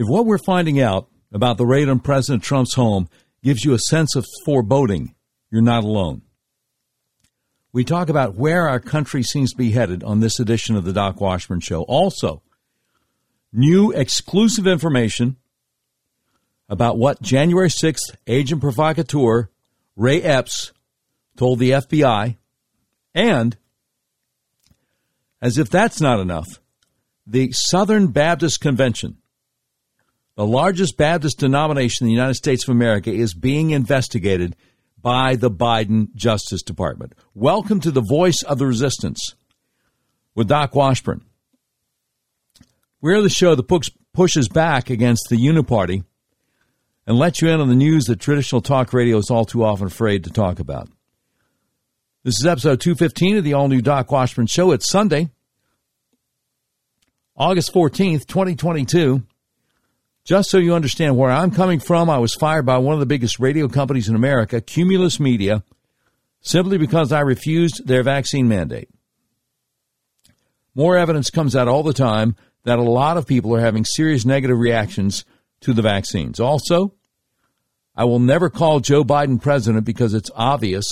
If what we're finding out about the raid on President Trump's home gives you a sense of foreboding, you're not alone. We talk about where our country seems to be headed on this edition of the Doc Washburn Show. Also, new exclusive information about what January 6th agent provocateur Ray Epps told the FBI, and as if that's not enough, the Southern Baptist Convention, the largest Baptist denomination in the United States of America, is being investigated by the Biden Justice Department. Welcome to the Voice of the Resistance with Doc Washburn. We're the show that pushes back against the Uniparty and lets you in on the news that traditional talk radio is all too often afraid to talk about. This is episode 215 of the all new Doc Washburn Show. It's Sunday, August 14th, 2022. Just so you understand where I'm coming from, I was fired by one of the biggest radio companies in America, Cumulus Media, simply because I refused their vaccine mandate. More evidence comes out all the time that a lot of people are having serious negative reactions to the vaccines. Also, I will never call Joe Biden president because it's obvious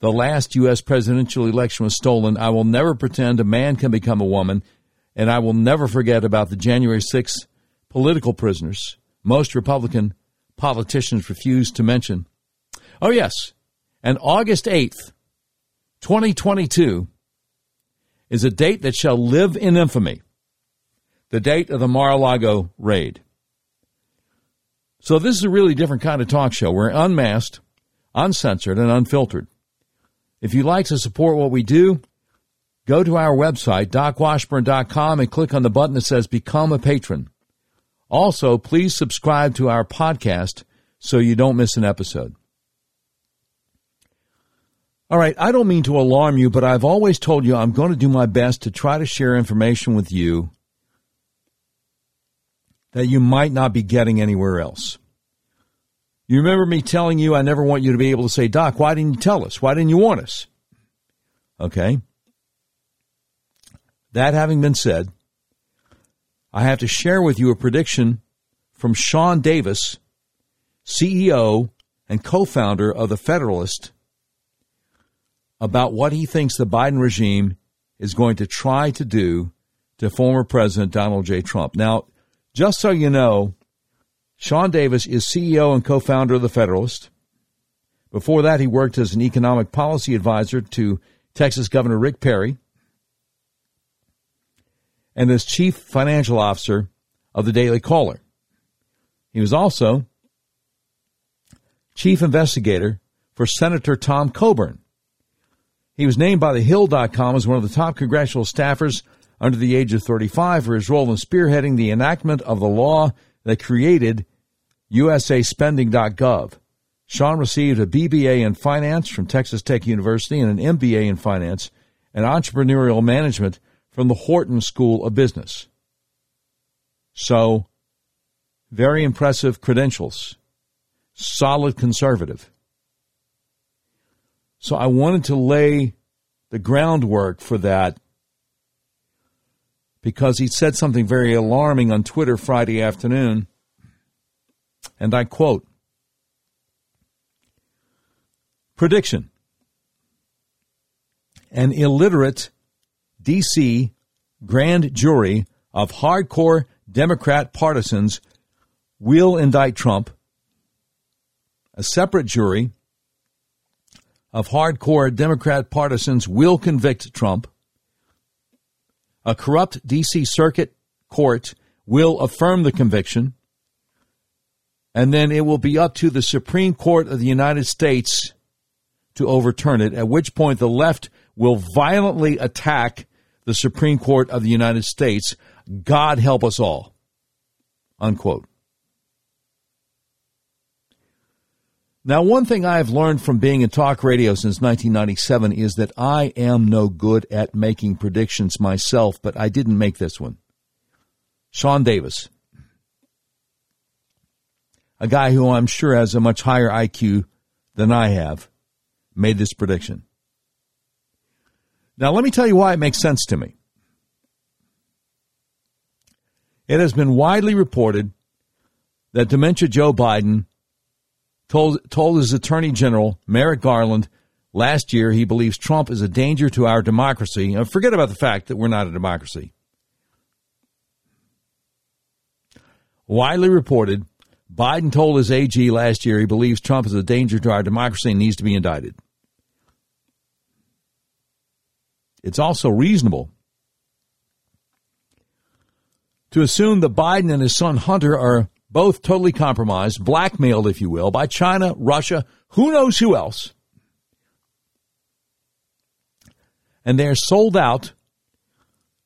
the last U.S. presidential election was stolen. I will never pretend a man can become a woman, and I will never forget about the January 6th political prisoners. Most Republican politicians refuse to mention. Oh, yes. And August 8th, 2022, is a date that shall live in infamy the date of the Mar a Lago raid. So, this is a really different kind of talk show. We're unmasked, uncensored, and unfiltered. If you'd like to support what we do, go to our website, docwashburn.com, and click on the button that says Become a Patron. Also, please subscribe to our podcast so you don't miss an episode. All right, I don't mean to alarm you, but I've always told you I'm going to do my best to try to share information with you that you might not be getting anywhere else. You remember me telling you I never want you to be able to say, Doc, why didn't you tell us? Why didn't you warn us? Okay. That having been said, I have to share with you a prediction from Sean Davis, CEO and co founder of the Federalist, about what he thinks the Biden regime is going to try to do to former President Donald J. Trump. Now, just so you know, Sean Davis is CEO and co founder of The Federalist. Before that, he worked as an economic policy advisor to Texas Governor Rick Perry and as chief financial officer of the Daily Caller. He was also chief investigator for Senator Tom Coburn. He was named by the Hill.com as one of the top congressional staffers under the age of 35 for his role in spearheading the enactment of the law that created USAspending.gov. Sean received a BBA in finance from Texas Tech University and an MBA in finance and entrepreneurial management from the Wharton School of Business. So, very impressive credentials. Solid conservative. So I wanted to lay the groundwork for that because he said something very alarming on Twitter Friday afternoon and I quote Prediction An illiterate D.C. grand jury of hardcore Democrat partisans will indict Trump. A separate jury of hardcore Democrat partisans will convict Trump. A corrupt D.C. Circuit Court will affirm the conviction and then it will be up to the Supreme Court of the United States to overturn it, at which point the left will violently attack the Supreme Court of the United States. God help us all. Unquote. Now, one thing I have learned from being in talk radio since 1997 is that I am no good at making predictions myself, but I didn't make this one. Sean Davis, a guy who I'm sure has a much higher IQ than I have, made this prediction. Now, let me tell you why it makes sense to me. It has been widely reported that dementia Joe Biden told, told his attorney general, Merrick Garland, last year he believes Trump is a danger to our democracy. And forget about the fact that we're not a democracy. Widely reported, Biden told his AG last year he believes Trump is a danger to our democracy and needs to be indicted. It's also reasonable to assume that Biden and his son Hunter are both totally compromised, blackmailed, if you will, by China, Russia, who knows who else. And they're sold out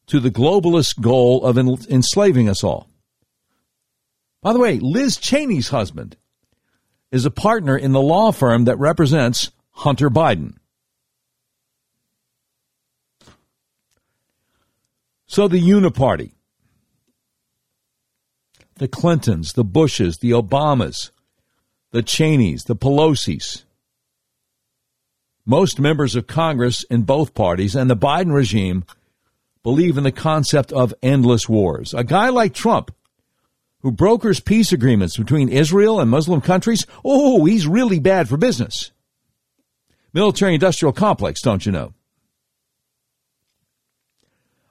to the globalist goal of enslaving us all. By the way, Liz Cheney's husband is a partner in the law firm that represents Hunter Biden. So the Uniparty the Clintons, the Bushes, the Obamas, the Cheneys, the Pelosi's, most members of Congress in both parties and the Biden regime believe in the concept of endless wars. A guy like Trump, who brokers peace agreements between Israel and Muslim countries, oh, he's really bad for business. Military industrial complex, don't you know?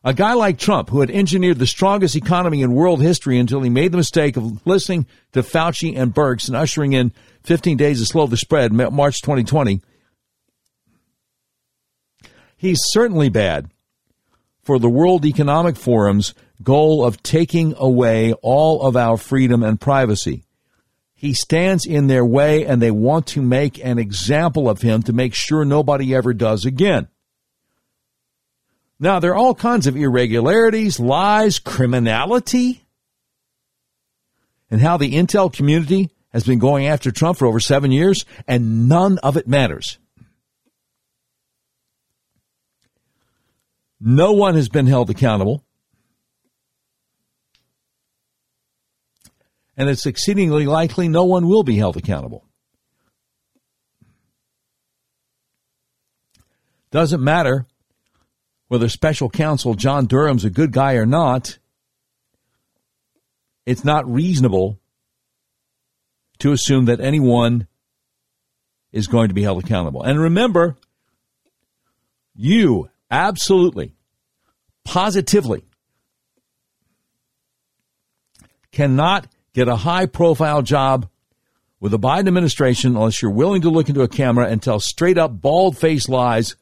A guy like Trump, who had engineered the strongest economy in world history until he made the mistake of listening to Fauci and Birx and ushering in 15 days to slow the spread, March 2020, he's certainly bad for the World Economic Forum's goal of taking away all of our freedom and privacy. He stands in their way and they want to make an example of him to make sure nobody ever does again. Now, there are all kinds of irregularities, lies, criminality, and how the intel community has been going after Trump for over seven years, and none of it matters. No one has been held accountable. And it's exceedingly likely no one will be held accountable. Doesn't matter whether special counsel John Durham's a good guy or not, it's not reasonable to assume that anyone is going to be held accountable. And remember, you absolutely, positively cannot get a high profile job with the Biden administration unless you're willing to look into a camera and tell straight up, bald faced lies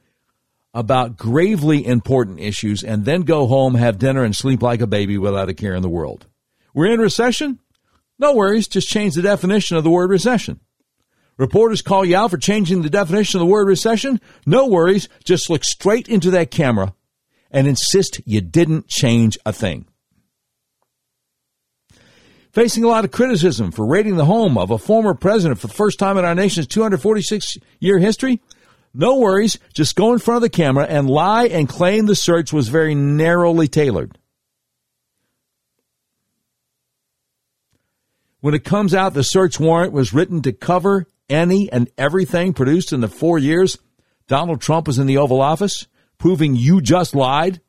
about gravely important issues and then go home, have dinner, and sleep like a baby without a care in the world. We're in recession? No worries, just change the definition of the word recession. Reporters call you out for changing the definition of the word recession? No worries, just look straight into that camera and insist you didn't change a thing. Facing a lot of criticism for raiding the home of a former president for the first time in our nation's 246 year history, no worries. Just go in front of the camera and lie and claim the search was very narrowly tailored. When it comes out the search warrant was written to cover any and everything produced in the four years Donald Trump was in the Oval Office, proving you just lied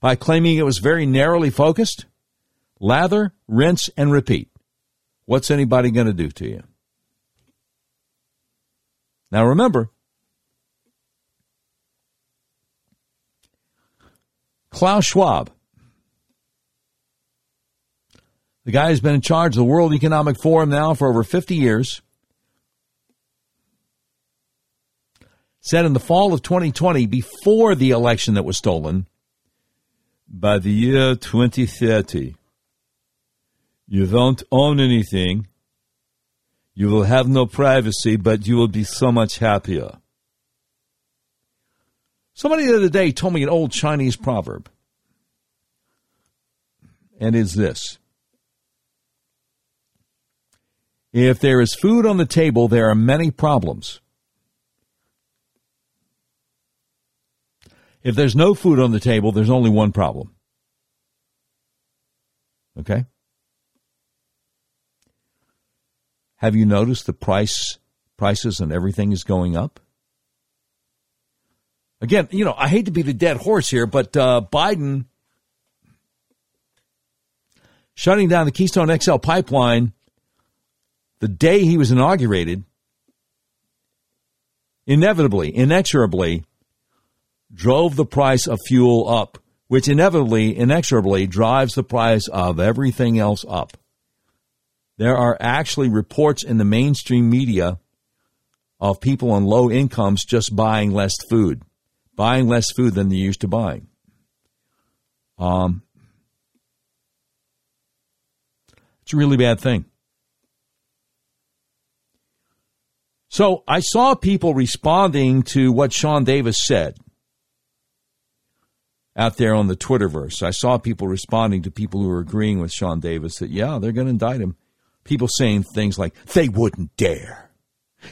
by claiming it was very narrowly focused, lather, rinse, and repeat. What's anybody going to do to you? Now remember, Klaus Schwab, the guy who's been in charge of the World Economic Forum now for over 50 years, said in the fall of 2020, before the election that was stolen, by the year 2030, you won't own anything. You will have no privacy, but you will be so much happier. Somebody the other day told me an old Chinese proverb, and is this If there is food on the table, there are many problems. If there's no food on the table, there's only one problem. Okay? Have you noticed the price prices and everything is going up? Again, you know, I hate to be the dead horse here, but uh, Biden shutting down the Keystone XL pipeline the day he was inaugurated inevitably, inexorably drove the price of fuel up, which inevitably, inexorably drives the price of everything else up. There are actually reports in the mainstream media of people on low incomes just buying less food, buying less food than they used to buying. Um, it's a really bad thing. So I saw people responding to what Sean Davis said out there on the Twitterverse. I saw people responding to people who were agreeing with Sean Davis that, yeah, they're going to indict him. People saying things like, they wouldn't dare.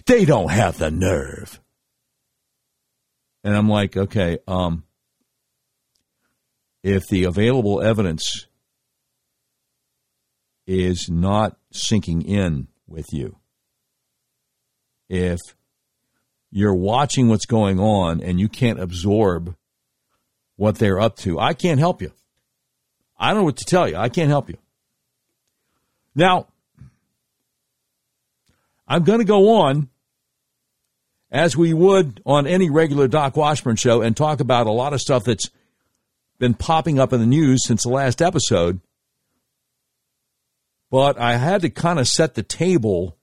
They don't have the nerve. And I'm like, okay, um, if the available evidence is not sinking in with you, if you're watching what's going on and you can't absorb what they're up to. I can't help you. I don't know what to tell you. I can't help you. Now, I'm going to go on as we would on any regular Doc Washburn show and talk about a lot of stuff that's been popping up in the news since the last episode. But I had to kind of set the table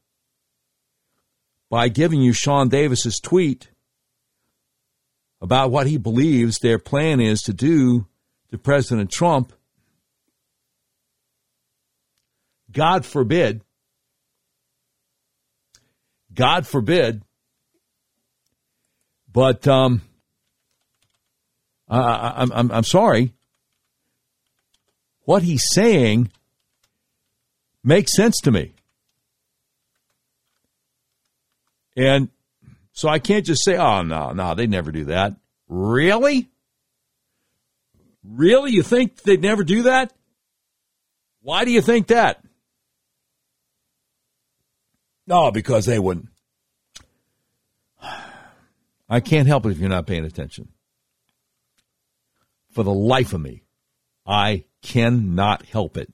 by giving you Sean Davis's tweet about what he believes their plan is to do to President Trump. God forbid, God forbid, but um, I, I'm, I'm, I'm sorry. What he's saying makes sense to me. And so I can't just say, oh, no, no, they'd never do that. Really? Really? You think they'd never do that? Why do you think that? No, because they wouldn't. I can't help it if you're not paying attention. For the life of me, I cannot help it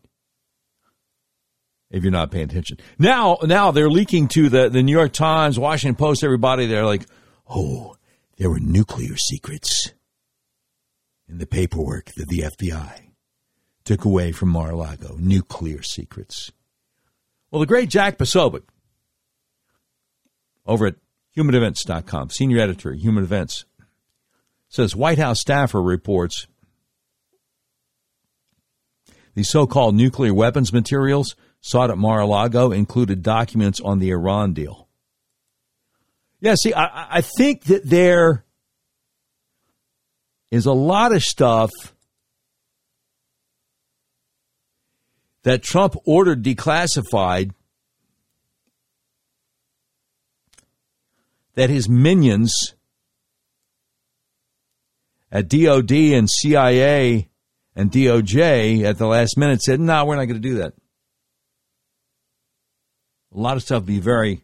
if you're not paying attention. Now, now they're leaking to the, the New York Times, Washington Post, everybody. They're like, oh, there were nuclear secrets in the paperwork that the FBI took away from Mar-a-Lago. Nuclear secrets. Well, the great Jack Posobiec over at humanevents.com, senior editor, Human Events, says White House staffer reports the so-called nuclear weapons materials sought at Mar-a-Lago included documents on the Iran deal. Yeah, see, I, I think that there is a lot of stuff that Trump ordered declassified that his minions at DOD and CIA and DOJ at the last minute said, no, we're not going to do that a lot of stuff be very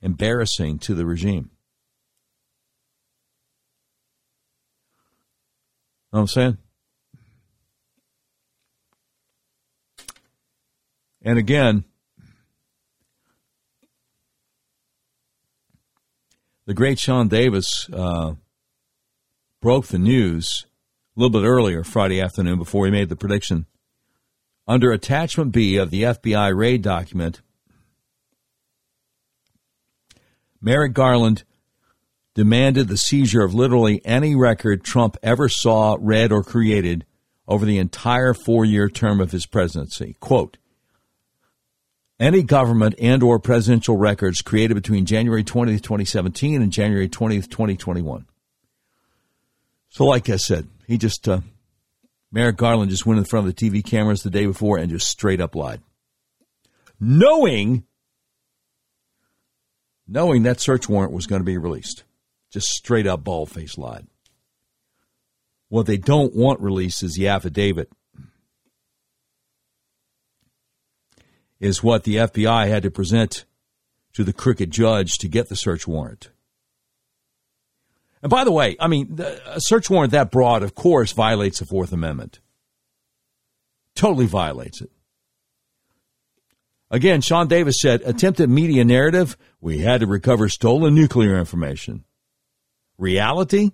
embarrassing to the regime. Know what I'm saying? And again, the great Sean Davis uh, broke the news a little bit earlier Friday afternoon before he made the prediction. Under Attachment B of the FBI raid document, Merrick Garland demanded the seizure of literally any record Trump ever saw, read, or created over the entire four year term of his presidency. Quote, any government and or presidential records created between January 20th, 2017 and January 20th, 2021. So like I said, he just, uh, Merrick Garland just went in front of the TV cameras the day before and just straight up lied. Knowing knowing that search warrant was going to be released. Just straight up bald faced lied. What they don't want released is the affidavit, is what the FBI had to present to the crooked judge to get the search warrant. And by the way, I mean, a search warrant that broad, of course, violates the Fourth Amendment. Totally violates it. Again, Sean Davis said, attempted media narrative, we had to recover stolen nuclear information. Reality?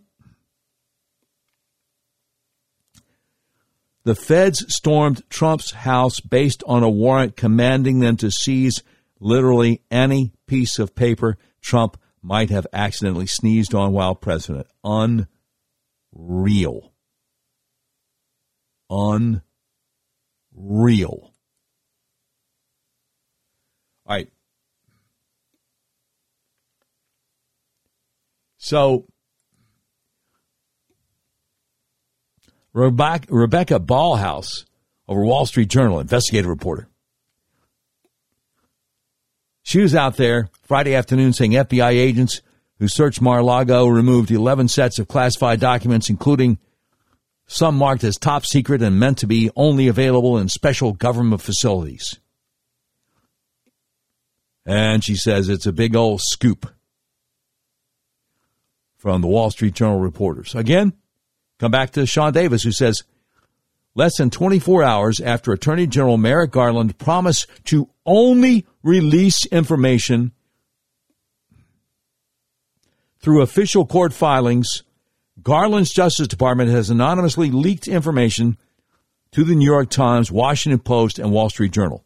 The feds stormed Trump's house based on a warrant commanding them to seize literally any piece of paper Trump might have accidentally sneezed on while president. Unreal. Unreal. All right. So Rebecca, Ballhaus over Wall Street Journal, investigative reporter. She was out there Friday afternoon saying FBI agents who searched Mar-a-Lago removed 11 sets of classified documents, including some marked as top secret and meant to be only available in special government facilities. And she says it's a big old scoop from the Wall Street Journal reporters. Again, come back to Sean Davis, who says less than 24 hours after Attorney General Merrick Garland promised to only release information through official court filings, Garland's Justice Department has anonymously leaked information to the New York Times, Washington Post, and Wall Street Journal.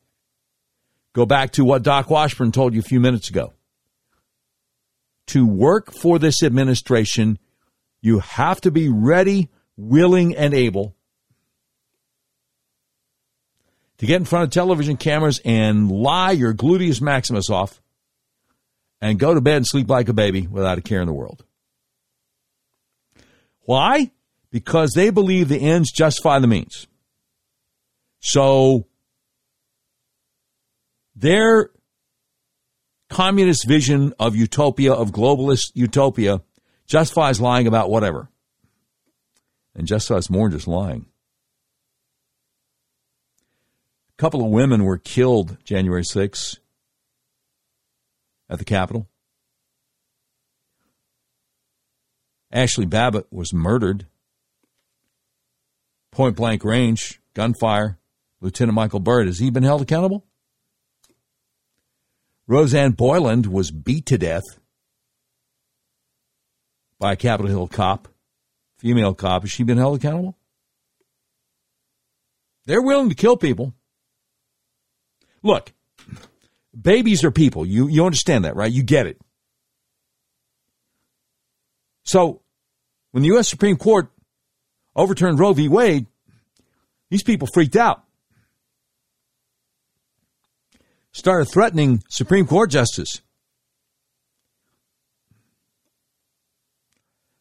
Go back to what Doc Washburn told you a few minutes ago. To work for this administration, you have to be ready, willing, and able to get in front of television cameras and lie your gluteus maximus off and go to bed and sleep like a baby without a care in the world. Why? Because they believe the ends justify the means. So their communist vision of utopia, of globalist utopia, justifies lying about whatever. And justifies more than just lying. A couple of women were killed January 6th at the Capitol. Ashli Babbitt was murdered. Point blank range, gunfire. Lieutenant Michael Byrd, has he been held accountable? Rosanne Boyland was beat to death by a Capitol Hill cop, female cop. Has she been held accountable? They're willing to kill people. Look, babies are people. You, you understand that, right? You get it. So, when the U.S. Supreme Court overturned Roe v. Wade, these people freaked out. started threatening Supreme Court justice.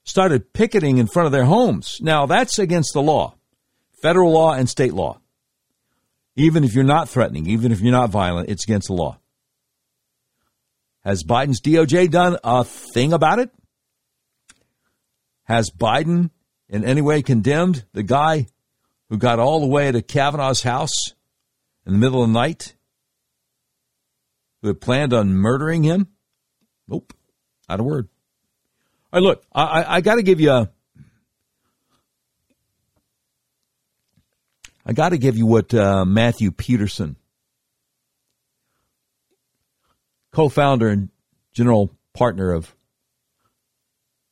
Started picketing in front of their homes. Now, that's against the law, federal law and state law. Even if you're not threatening, even if you're not violent, it's against the law. Has Biden's DOJ done a thing about it? Has Biden in any way condemned the guy who got all the way to Kavanaugh's house in the middle of the night who had planned on murdering him? Nope. Not a word. All right, look, I, I, got to give you a. I got to give you what uh, Matthew Peterson, co-founder and general partner of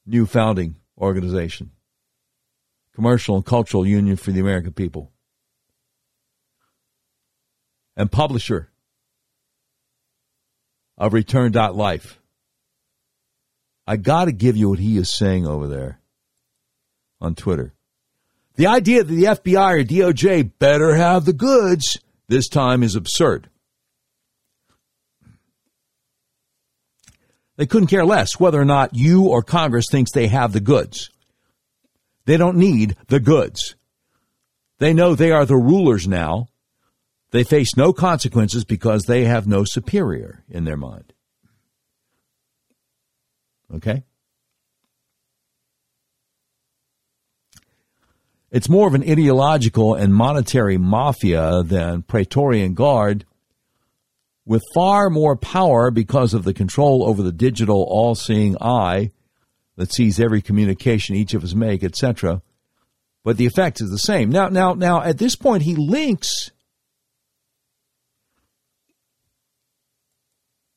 New Founding Organization, Commercial and Cultural Union for the American People, and publisher of return.life. I got to give you what he is saying over there on Twitter. The idea that the FBI or DOJ better have the goods this time is absurd. They couldn't care less whether or not you or Congress thinks they have the goods. They don't need the goods. They know they are the rulers now they face no consequences because they have no superior in their mind. Okay? It's more of an ideological and monetary mafia than Praetorian Guard, with far more power because of the control over the digital all seeing eye that sees every communication each of us make, etc. But the effect is the same. Now, now, now, at this point, he links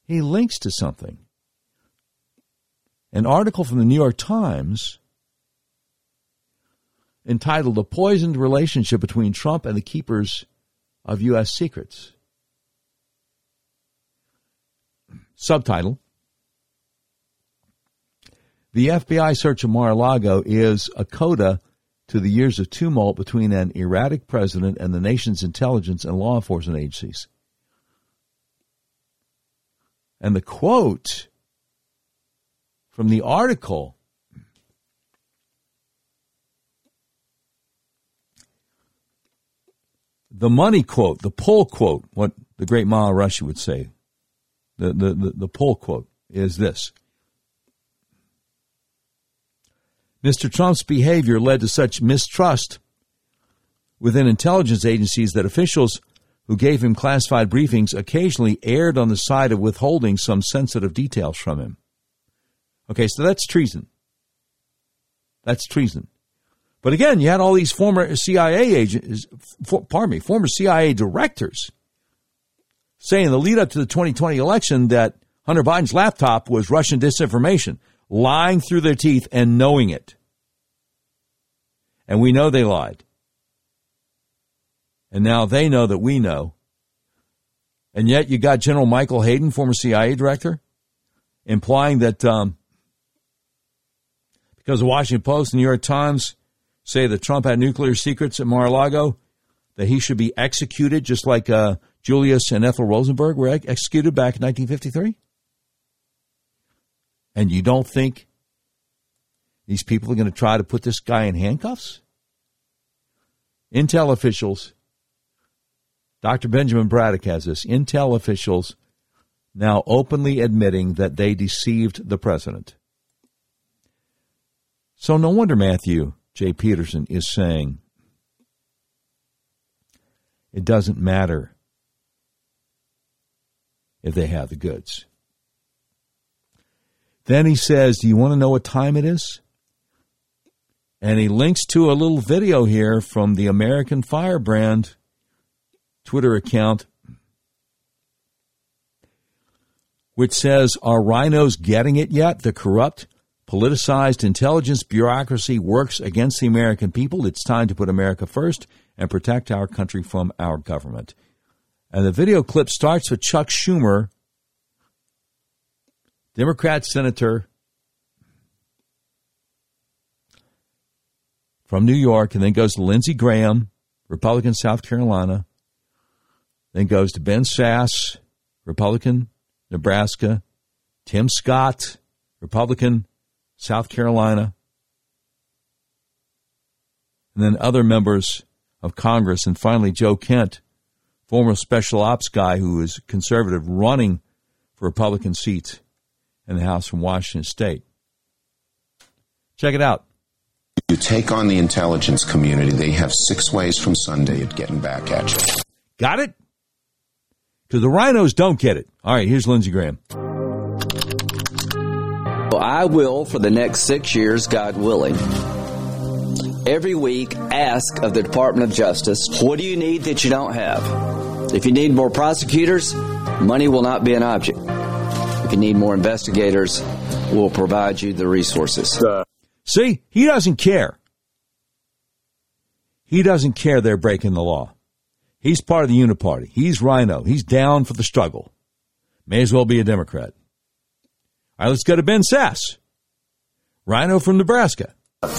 he links to something. An article from the New York Times entitled A Poisoned Relationship Between Trump and the Keepers of U.S. Secrets. Subtitle The FBI search of Mar a Lago is a coda to the years of tumult between an erratic president and the nation's intelligence and law enforcement agencies. And the quote from the article the money quote, the poll quote, what the great Maharishi would say, the, the, the, the pull quote is this. Mr. Trump's behavior led to such mistrust within intelligence agencies that officials who gave him classified briefings occasionally erred on the side of withholding some sensitive details from him. Okay, so that's treason. That's treason. But again, you had all these former CIA agents, for, pardon me, former CIA directors saying the lead up to the 2020 election that Hunter Biden's laptop was Russian disinformation, lying through their teeth and knowing it. And we know they lied. And now they know that we know. And yet you got General Michael Hayden, former CIA director, implying that um, because the Washington Post and New York Times say that Trump had nuclear secrets at Mar-a-Lago, that he should be executed just like uh, Julius and Ethel Rosenberg were executed back in 1953? And you don't think these people are going to try to put this guy in handcuffs? Intel officials, Dr. Benjamin Braddock has this, Intel officials now openly admitting that they deceived the president. So no wonder Matthew J. Peterson is saying it doesn't matter if they have the goods. Then he says, Do you want to know what time it is? And he links to a little video here from the American Firebrand Twitter account, which says, Are RINOs getting it yet? The corrupt Politicized intelligence bureaucracy works against the American people. It's time to put America first and protect our country from our government. And the video clip starts with Chuck Schumer, Democrat senator from New York, and then goes to Lindsey Graham, Republican South Carolina, then goes to Ben Sasse, Republican Nebraska, Tim Scott, Republican South Carolina, and then other members of Congress, and finally Joe Kent, former special ops guy who is conservative, running for Republican seats in the House from Washington State. Check it out. You take on the intelligence community, they have six ways from Sunday at getting back at you. Got it? Because the RINOs don't get it. All right, here's Lindsey Graham. I will, for the next six years, God willing, every week ask of the Department of Justice, what do you need that you don't have? If you need more prosecutors, money will not be an object. If you need more investigators, we'll provide you the resources. Uh, See, he doesn't care. He doesn't care they're breaking the law. He's part of the Uniparty. He's RINO. He's down for the struggle. May as well be a Democrat. All right, let's go to Ben Sasse, RINO from Nebraska.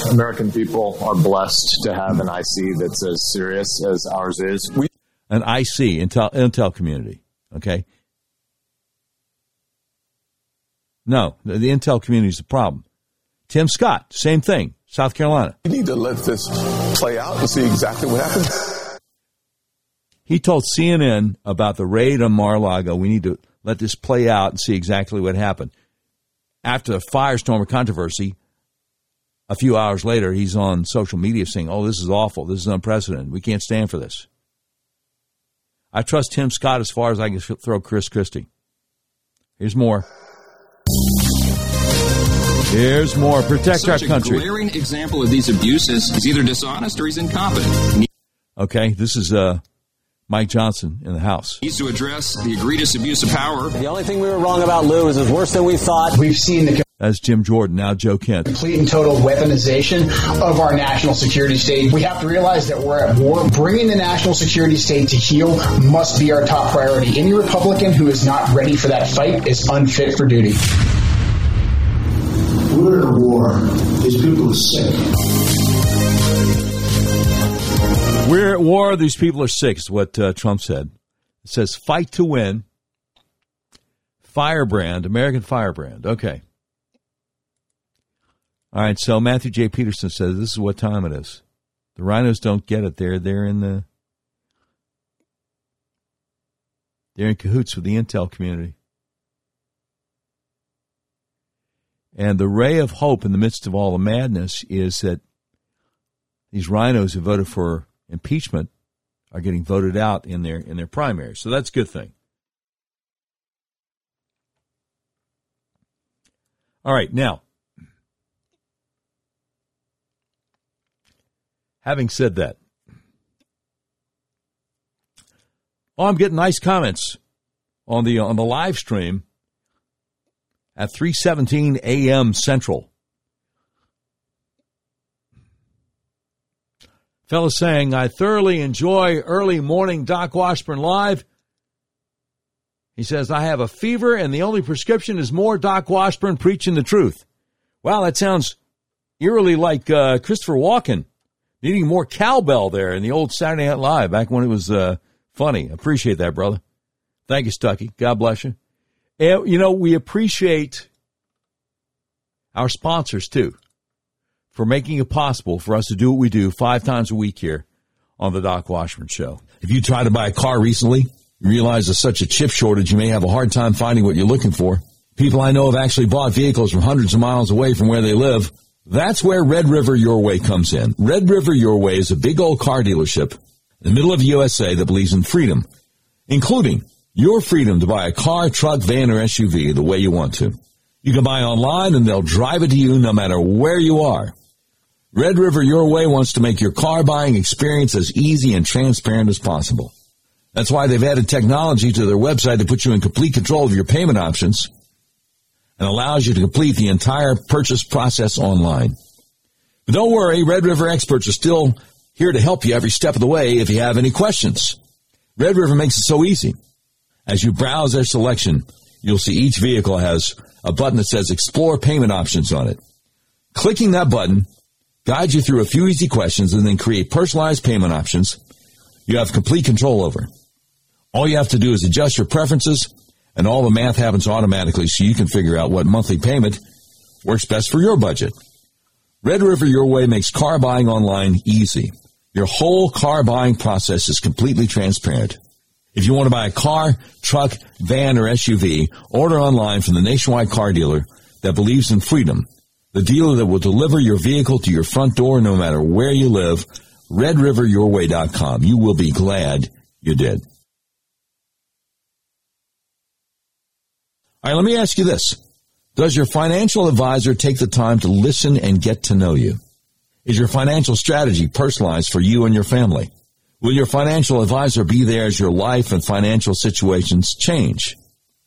American people are blessed to have an IC that's as serious as ours is. We- an IC, Intel, Intel community, okay? No, the, the Intel community is the problem. Tim Scott, same thing, South Carolina. We need to let this play out and see exactly what happens. He told CNN about the raid on Mar-a-Lago. We need to let this play out and see exactly what happened after the firestorm of controversy, a few hours later, he's on social media saying, Oh, this is awful. This is unprecedented. We can't stand for this. I trust Tim Scott as far as I can throw Chris Christie. Here's more. Here's more. Protect Such our country. A glaring example of these abuses is either dishonest or he's incompetent. Okay, this is uh, Mike Johnson in the House. Needs to address the egregious abuse of power. The only thing we were wrong about Lou is it's worse than we thought. We've seen the That's Jim Jordan, now Joe Kent. complete and total weaponization of our national security state. We have to realize that we're at war. Bringing the national security state to heel must be our top priority. Any Republican who is not ready for that fight is unfit for duty. We're at war. These people are sick. We're at war. These people are sick, is what uh, Trump said. It says fight to win. Firebrand, American Firebrand. Okay. All right, so Matthew J. Peterson says this is what time it is. The RINOs don't get it. They're they're in the they're in cahoots with the intel community. And the ray of hope in the midst of all the madness is that these RINOs who voted for impeachment are getting voted out in their in their primaries. So that's a good thing. All right, now having said that, oh, I'm getting nice comments on the on the live stream at 3:17 a.m. Central. Fellow saying, I thoroughly enjoy early morning Doc Washburn Live. He says, I have a fever and the only prescription is more Doc Washburn preaching the truth. Wow, that sounds eerily like uh, Christopher Walken needing more cowbell there in the old Saturday Night Live back when it was uh, funny. Appreciate that, brother. Thank you, Stucky. God bless you. And, you know, we appreciate our sponsors too for making it possible for us to do what we do five times a week here on the Doc Washburn Show. If you tried to buy a car recently, you realize there's such a chip shortage, you may have a hard time finding what you're looking for. People I know have actually bought vehicles from hundreds of miles away from where they live. That's where Red River Your Way comes in. Red River Your Way is a big old car dealership in the middle of the USA that believes in freedom, including your freedom to buy a car, truck, van, or SUV the way you want to. You can buy online and they'll drive it to you no matter where you are. Red River Your Way wants to make your car buying experience as easy and transparent as possible. That's why they've added technology to their website to put you in complete control of your payment options and allows you to complete the entire purchase process online. But don't worry, Red River experts are still here to help you every step of the way if you have any questions. Red River makes it so easy. As you browse their selection, you'll see each vehicle has a button that says explore payment options on it. Clicking that button guide you through a few easy questions and then create personalized payment options you have complete control over. All you have to do is adjust your preferences and all the math happens automatically so you can figure out what monthly payment works best for your budget. Red River Your Way makes car buying online easy. Your whole car buying process is completely transparent. If you want to buy a car, truck, van, or SUV, order online from the nationwide car dealer that believes in freedom the dealer that will deliver your vehicle to your front door no matter where you live, redriveryourway.com. You will be glad you did. All right, let me ask you this. Does your financial advisor take the time to listen and get to know you? Is your financial strategy personalized for you and your family? Will your financial advisor be there as your life and financial situations change?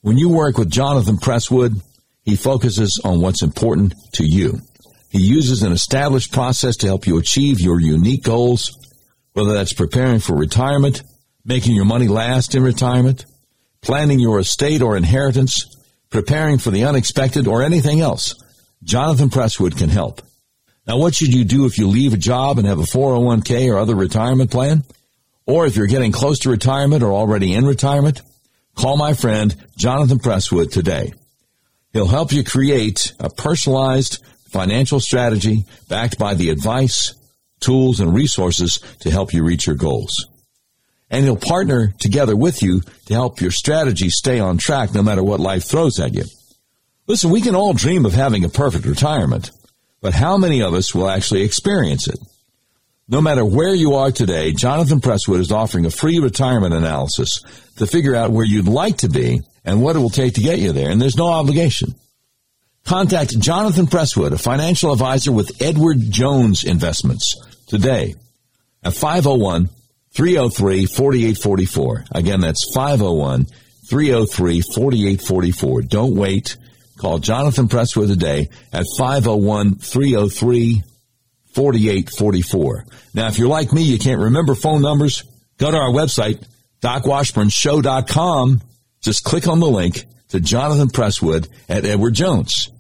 When you work with Jonathan Presswood, he focuses on what's important to you. He uses an established process to help you achieve your unique goals, whether that's preparing for retirement, making your money last in retirement, planning your estate or inheritance, preparing for the unexpected, or anything else. Jonathan Presswood can help. Now, what should you do if you leave a job and have a 401k or other retirement plan? Or if you're getting close to retirement or already in retirement? Call my friend Jonathan Presswood today. He'll help you create a personalized financial strategy backed by the advice, tools, and resources to help you reach your goals. And he'll partner together with you to help your strategy stay on track no matter what life throws at you. Listen, we can all dream of having a perfect retirement, but how many of us will actually experience it? No matter where you are today, Jonathan Presswood is offering a free retirement analysis to figure out where you'd like to be and what it will take to get you there, and there's no obligation. Contact Jonathan Presswood, a financial advisor with Edward Jones Investments, today at 501 303 4844. Again, that's 501 303 4844. Don't wait. Call Jonathan Presswood today at 501 303 4844. Now, if you're like me, you can't remember phone numbers, go to our website, docwashburnshow.com. Just click on the link to Jonathan Presswood at Edward Jones.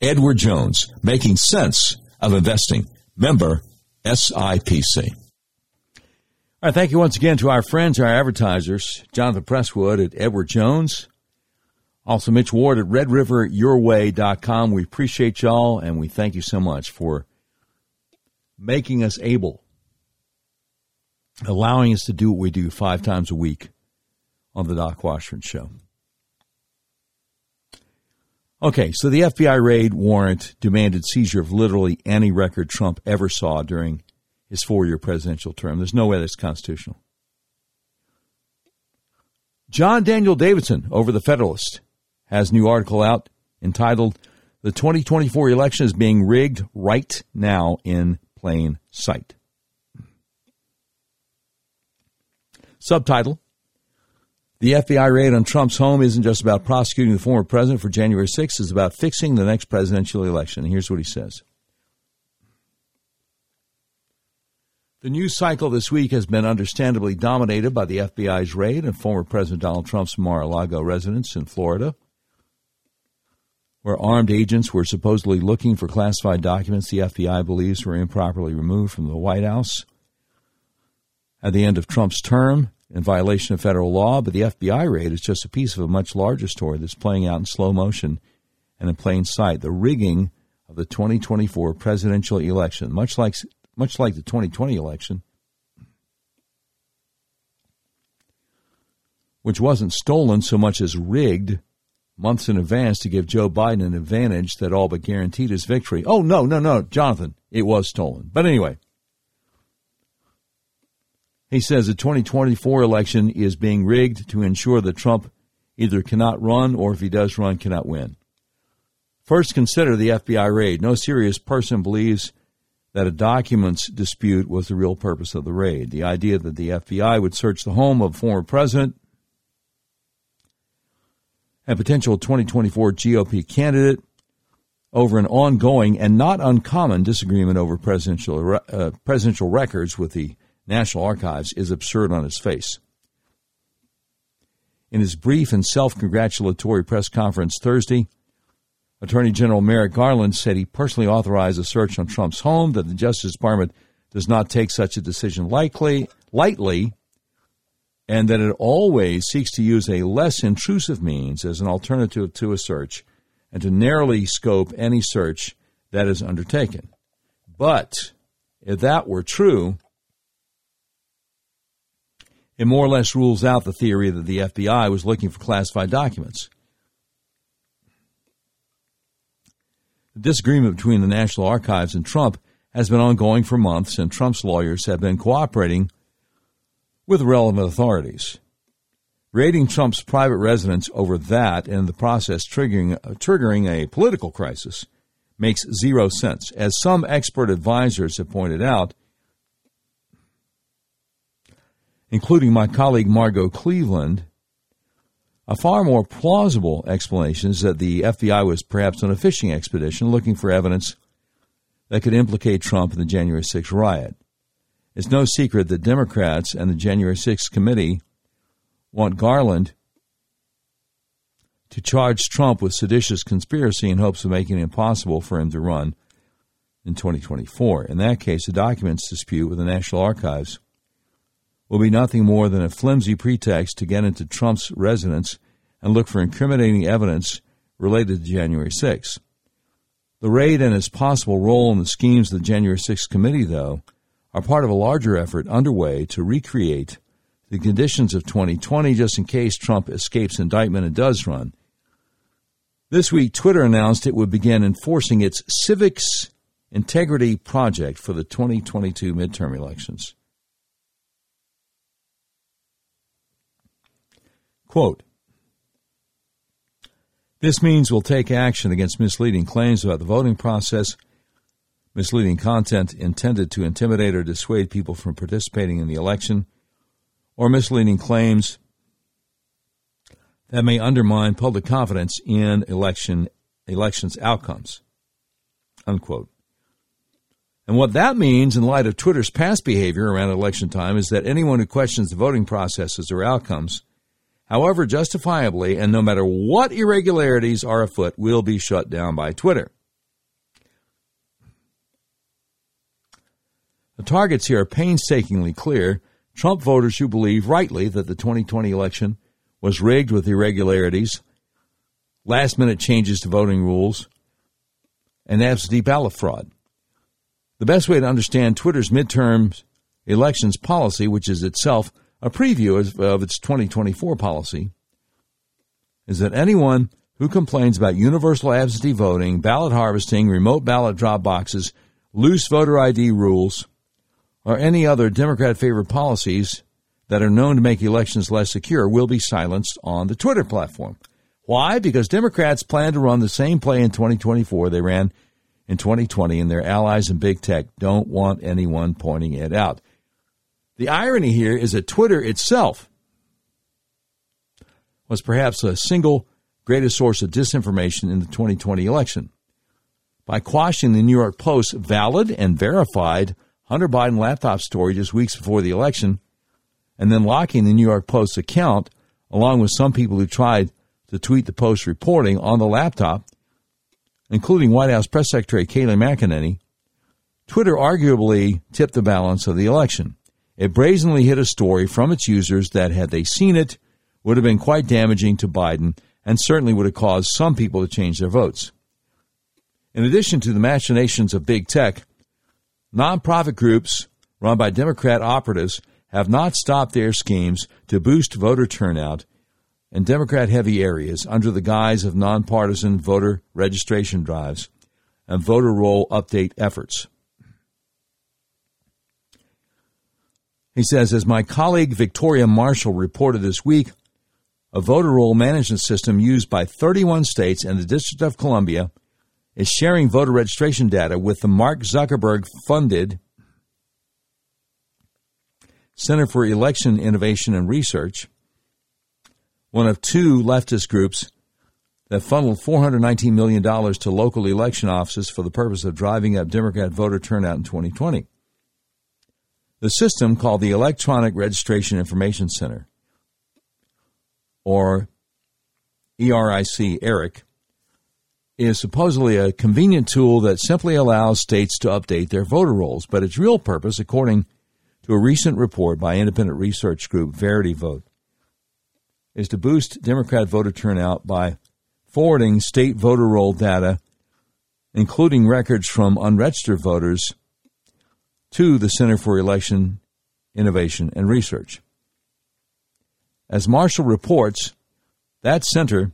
Edward Jones, making sense of investing. Member SIPC. All right, thank you once again to our friends, our advertisers, Jonathan Presswood at Edward Jones, also Mitch Ward at RedRiverYourWay.com. We appreciate y'all and we thank you so much for making us able, allowing us to do what we do five times a week on the Doc Washburn Show. Okay, so the FBI raid warrant demanded seizure of literally any record Trump ever saw during his four year presidential term. There's no way that's constitutional. John Daniel Davidson over the Federalist has a new article out entitled The 2024 Election is Being Rigged Right Now in Plain Sight. Subtitle The FBI raid on Trump's home isn't just about prosecuting the former president for January 6th, it's about fixing the next presidential election. Here's what he says The news cycle this week has been understandably dominated by the FBI's raid on former President Donald Trump's Mar a Lago residence in Florida, where armed agents were supposedly looking for classified documents the FBI believes were improperly removed from the White House at the end of Trump's term in violation of federal law. But the FBI raid is just a piece of a much larger story that's playing out in slow motion and in plain sight the rigging of the 2024 presidential election, much like much like the 2020 election, which wasn't stolen so much as rigged months in advance to give Joe Biden an advantage that all but guaranteed his victory. Oh, no, no, no, Jonathan, it was stolen. But anyway, he says the 2024 election is being rigged to ensure that Trump either cannot run or if he does run, cannot win. First, consider the FBI raid. No serious person believes that a documents dispute was the real purpose of the raid. The idea that the FBI would search the home of former president and potential 2024 GOP candidate over an ongoing and not uncommon disagreement over presidential uh, presidential records with the National Archives is absurd on its face. In his brief and self-congratulatory press conference Thursday, Attorney General Merrick Garland said he personally authorized a search on Trump's home, that the Justice Department does not take such a decision likely, lightly, and that it always seeks to use a less intrusive means as an alternative to a search and to narrowly scope any search that is undertaken. But if that were true, it more or less rules out the theory that the FBI was looking for classified documents. The disagreement between the National Archives and Trump has been ongoing for months, and Trump's lawyers have been cooperating with relevant authorities. Raiding Trump's private residence over that and the process triggering, uh, triggering a political crisis makes zero sense. As some expert advisors have pointed out, including my colleague Margot Cleveland, a far more plausible explanation is that the FBI was perhaps on a fishing expedition looking for evidence that could implicate Trump in the January 6 riot. It's no secret that Democrats and the January 6 committee want Garland to charge Trump with seditious conspiracy in hopes of making it impossible for him to run in 2024. In that case, the documents dispute with the National Archives will be nothing more than a flimsy pretext to get into Trump's residence and look for incriminating evidence related to January 6. The raid and its possible role in the schemes of the January 6 committee, though, are part of a larger effort underway to recreate the conditions of 2020 just in case Trump escapes indictment and does run. This week, Twitter announced it would begin enforcing its civics integrity project for the 2022 midterm elections. Quote, this means we'll take action against misleading claims about the voting process, misleading content intended to intimidate or dissuade people from participating in the election, or misleading claims that may undermine public confidence in election elections outcomes. Unquote. And what that means in light of Twitter's past behavior around election time is that anyone who questions the voting processes or outcomes, however justifiably and no matter what irregularities are afoot, will be shut down by Twitter. The targets here are painstakingly clear. Trump voters who believe rightly that the 2020 election was rigged with irregularities, last minute changes to voting rules, and absentee ballot fraud. The best way to understand Twitter's midterm elections policy, which is itself a preview of, its 2024 policy, is that anyone who complains about universal absentee voting, ballot harvesting, remote ballot drop boxes, loose voter ID rules, or any other Democrat favored policies that are known to make elections less secure will be silenced on the Twitter platform. Why? Because Democrats plan to run the same play in 2024 they ran in 2020, and their allies in big tech don't want anyone pointing it out. The irony here is that Twitter itself was perhaps the single greatest source of disinformation in the 2020 election. By quashing the New York Post's valid and verified Hunter Biden laptop story just weeks before the election, and then locking the New York Post's account, along with some people who tried to tweet the Post reporting on the laptop, including White House Press Secretary Kayleigh McEnany, Twitter arguably tipped the balance of the election. It brazenly hid a story from its users that, had they seen it, would have been quite damaging to Biden and certainly would have caused some people to change their votes. In addition to the machinations of big tech, nonprofit groups run by Democrat operatives have not stopped their schemes to boost voter turnout in Democrat heavy areas under the guise of nonpartisan voter registration drives and voter roll update efforts. He says, as my colleague Victoria Marshall reported this week, a voter roll management system used by 31 states and the District of Columbia is sharing voter registration data with the Mark Zuckerberg funded Center for Election Innovation and Research one of two leftist groups that funneled $419 million to local election offices for the purpose of driving up Democrat voter turnout in 2020. The system, called the Electronic Registration Information Center, or ERIC, ERIC, is supposedly a convenient tool that simply allows states to update their voter rolls, but its real purpose, according to a recent report by independent research group Verity Vote, is to boost Democrat voter turnout by forwarding state voter roll data, including records from unregistered voters, to the Center for Election Innovation and Research. As Marshall reports, that center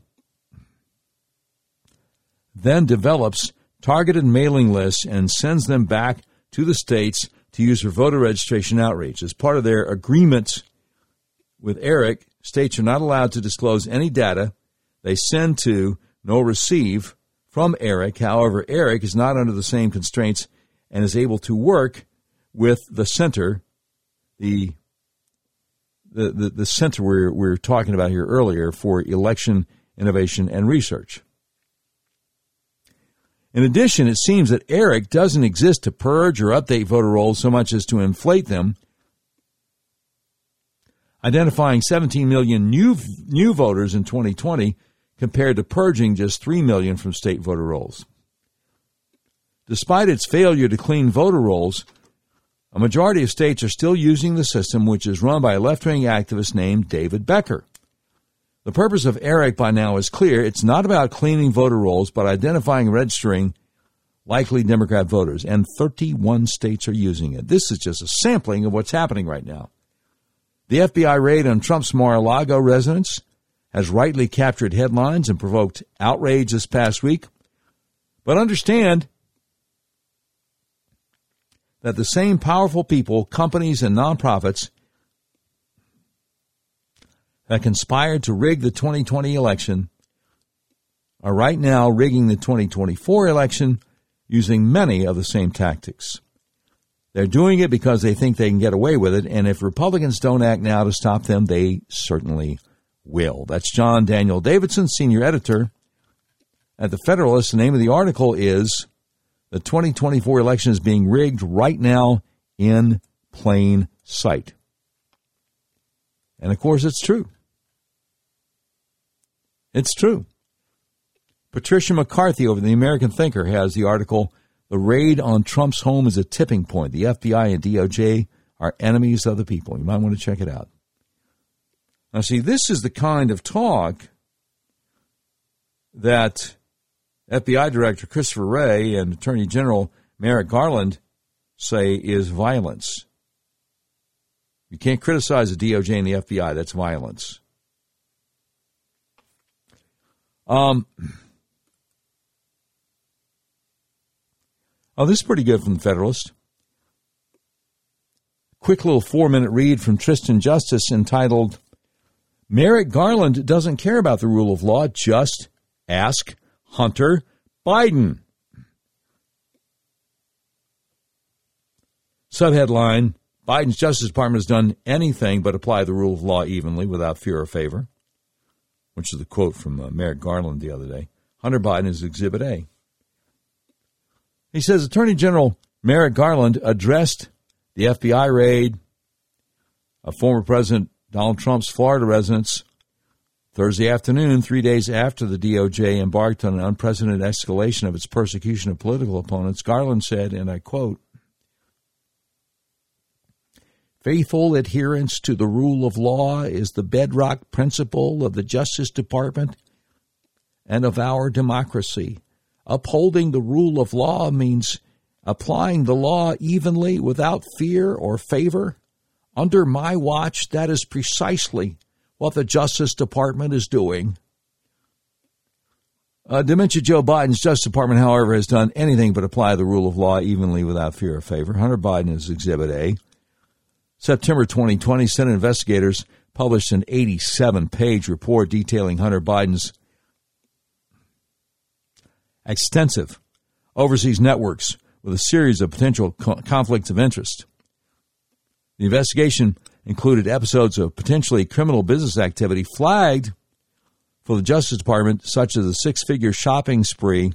then develops targeted mailing lists and sends them back to the states to use for voter registration outreach. As part of their agreement with ERIC, states are not allowed to disclose any data they send to nor receive from ERIC. However, ERIC is not under the same constraints and is able to work with the center, the the, the, the center we we were talking about here earlier for election innovation and research. In addition, it seems that ERIC doesn't exist to purge or update voter rolls so much as to inflate them identifying 17 million new new voters in 2020 compared to purging just 3 million from state voter rolls. Despite its failure to clean voter rolls, a majority of states are still using the system which is run by a left-wing activist named David Becker. The purpose of ERIC by now is clear. It's not about cleaning voter rolls, but identifying and registering likely Democrat voters, and 31 states are using it. This is just a sampling of what's happening right now. The FBI raid on Trump's Mar a Lago residence has rightly captured headlines and provoked outrage this past week. But understand that the same powerful people, companies, and nonprofits that conspired to rig the 2020 election are right now rigging the 2024 election using many of the same tactics. They're doing it because they think they can get away with it, and if Republicans don't act now to stop them, they certainly will. That's John Daniel Davidson, senior editor at the Federalist. The name of the article is The 2024 Election is Being Rigged Right Now in Plain Sight. And of course, it's true. It's true. Patricia McCarthy over the American Thinker has the article The Raid on Trump's Home is a Tipping Point. The FBI and DOJ are enemies of the people. You might want to check it out. Now, see, this is the kind of talk that FBI Director Christopher Wray and Attorney General Merrick Garland say is violence. You can't criticize the DOJ and the FBI. That's violence. Um, oh, this is pretty good from the Federalist. Quick little four minute read from Tristan Justice entitled Merrick Garland doesn't care about the rule of law, just ask Hunter Biden. Subheadline Biden's Justice Department has done anything but apply the rule of law evenly without fear or favor, which is the quote from uh, Merrick Garland the other day. Hunter Biden is Exhibit A. He says Attorney General Merrick Garland addressed the FBI raid of former President Donald Trump's Florida residence Thursday afternoon, three days after the DOJ embarked on an unprecedented escalation of its persecution of political opponents. Garland said, and I quote, Faithful adherence to the rule of law is the bedrock principle of the Justice Department and of our democracy. Upholding the rule of law means applying the law evenly without fear or favor. Under my watch, that is precisely what the Justice Department is doing. Uh, Dementia Joe Biden's Justice Department, however, has done anything but apply the rule of law evenly without fear or favor. Hunter Biden is Exhibit A. September 2020, Senate investigators published an 87 page report detailing Hunter Biden's extensive overseas networks with a series of potential co- conflicts of interest. The investigation included episodes of potentially criminal business activity flagged for the Justice Department, such as a six figure shopping spree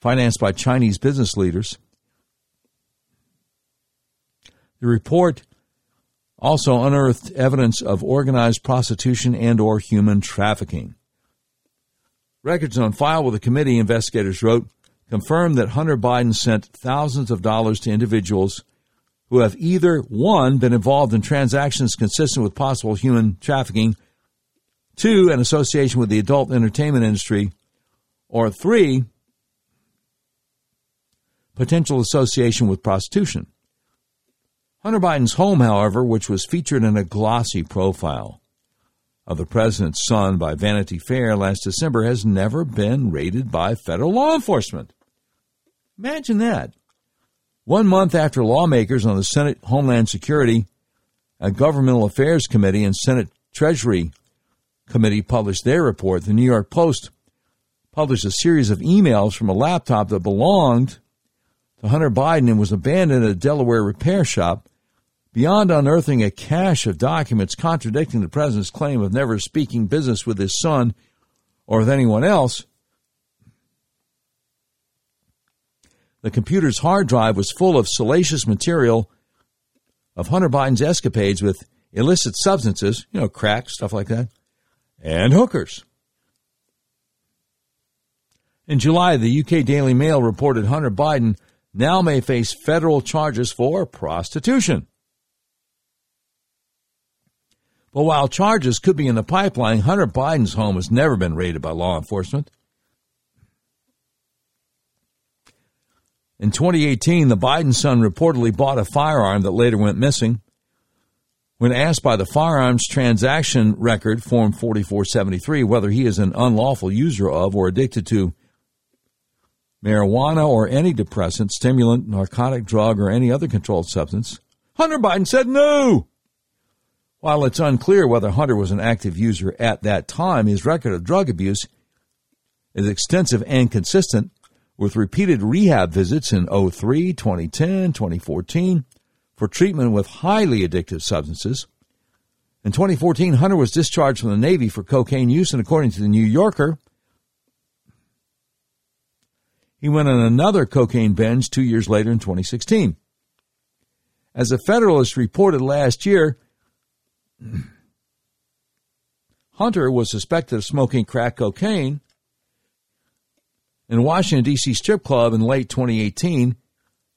financed by Chinese business leaders. The report also unearthed evidence of organized prostitution and or human trafficking. Records on file with the committee, investigators wrote, confirmed that Hunter Biden sent thousands of dollars to individuals who have either one been involved in transactions consistent with possible human trafficking, two an association with the adult entertainment industry, or three potential association with prostitution. Hunter Biden's home, however, which was featured in a glossy profile of the president's son by Vanity Fair last December, has never been raided by federal law enforcement. Imagine that. One month after lawmakers on the Senate Homeland Security and Governmental Affairs Committee and Senate Treasury Committee published their report, the New York Post published a series of emails from a laptop that belonged to Hunter Biden and was abandoned at a Delaware repair shop. Beyond unearthing a cache of documents contradicting the president's claim of never speaking business with his son or with anyone else, the computer's hard drive was full of salacious material of Hunter Biden's escapades with illicit substances, you know, crack, stuff like that, and hookers. In July, the UK Daily Mail reported Hunter Biden now may face federal charges for prostitution. But while charges could be in the pipeline, Hunter Biden's home has never been raided by law enforcement. In 2018, the Biden son reportedly bought a firearm that later went missing. When asked by the Firearms Transaction Record, Form 4473, whether he is an unlawful user of or addicted to marijuana or any depressant, stimulant, narcotic, drug, or any other controlled substance, Hunter Biden said no. While it's unclear whether Hunter was an active user at that time, his record of drug abuse is extensive and consistent with repeated rehab visits in 03, 2010, 2014 for treatment with highly addictive substances. In 2014, Hunter was discharged from the Navy for cocaine use, and according to the New Yorker, he went on another cocaine binge two years later in 2016. As a Federalist reported last year, Hunter was suspected of smoking crack cocaine in Washington, D.C. strip club in late 2018.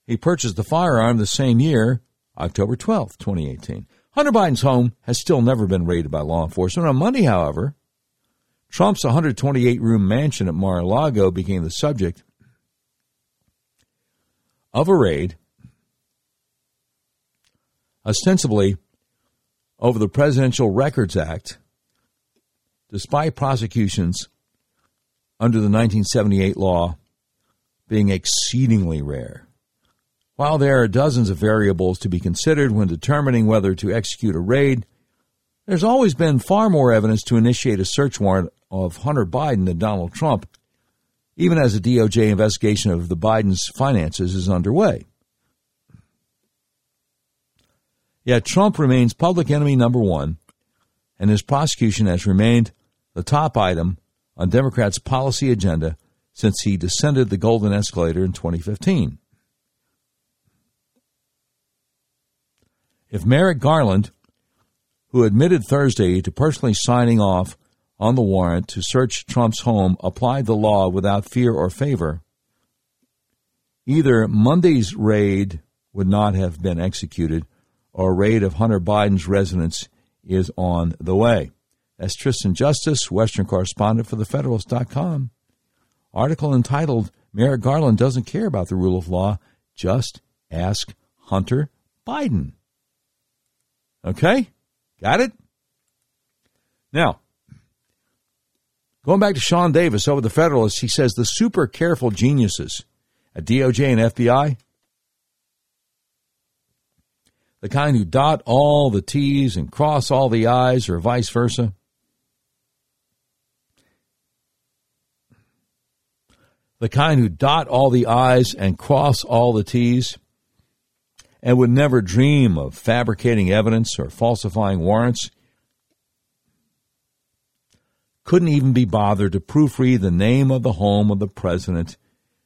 He purchased the firearm the same year, October 12, 2018. Hunter Biden's home has still never been raided by law enforcement. On Monday, however, Trump's 128 room mansion at Mar a Lago became the subject of a raid, ostensibly over the Presidential Records Act, despite prosecutions under the 1978 law being exceedingly rare. While there are dozens of variables to be considered when determining whether to execute a raid, there's always been far more evidence to initiate a search warrant of Hunter Biden than Donald Trump, even as a DOJ investigation of the Biden's finances is underway. Yet Trump remains public enemy number one, and his prosecution has remained the top item on Democrats' policy agenda since he descended the golden escalator in 2015. If Merrick Garland, who admitted Thursday to personally signing off on the warrant to search Trump's home, applied the law without fear or favor, either Monday's raid would not have been executed or a raid of Hunter Biden's residence is on the way. That's Tristan Justice, Western correspondent for TheFederalist.com. Article entitled, Merrick Garland doesn't care about the rule of law. Just ask Hunter Biden. Okay? Got it? Now, going back to Sean Davis over the Federalist, he says the super careful geniuses at DOJ and FBI, the kind who dot all the T's and cross all the I's or vice versa, the kind who dot all the I's and cross all the T's and would never dream of fabricating evidence or falsifying warrants, couldn't even be bothered to proofread the name of the home of the president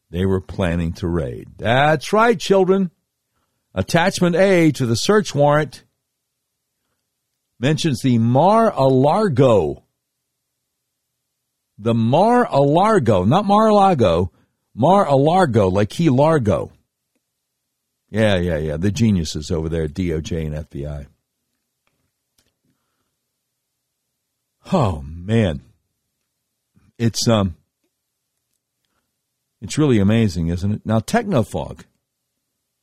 they were planning to raid. That's right, children. Attachment A to the search warrant mentions the Mar-a-Largo. The Mar-a-Largo, not Mar-a-Lago, Mar-a-Largo, like Key Largo. Yeah, yeah, yeah. The geniuses over there at DOJ and FBI. Oh man. It's um it's really amazing, isn't it? Now Technofog,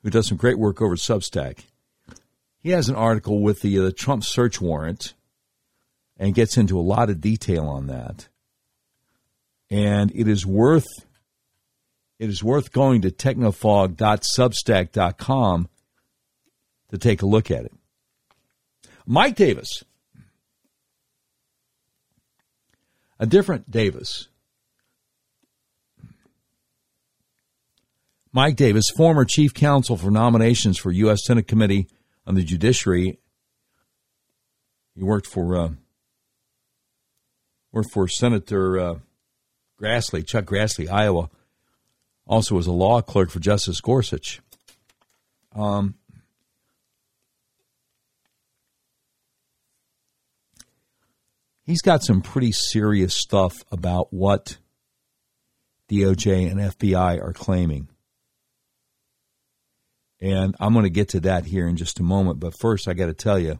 who does some great work over Substack, he has an article with the, uh, the Trump search warrant and gets into a lot of detail on that. And it is worth it is worth going to technofog.substack.com to take a look at it. Mike Davis, a different Davis. Mike Davis, former chief counsel for nominations for U.S. Senate Committee on the Judiciary. He worked for uh, worked for Senator uh, Grassley, Chuck Grassley, Iowa also was a law clerk for Justice Gorsuch. Um, he's got some pretty serious stuff about what DOJ and FBI are claiming. And I'm going to get to that here in just a moment. But first, I got to tell you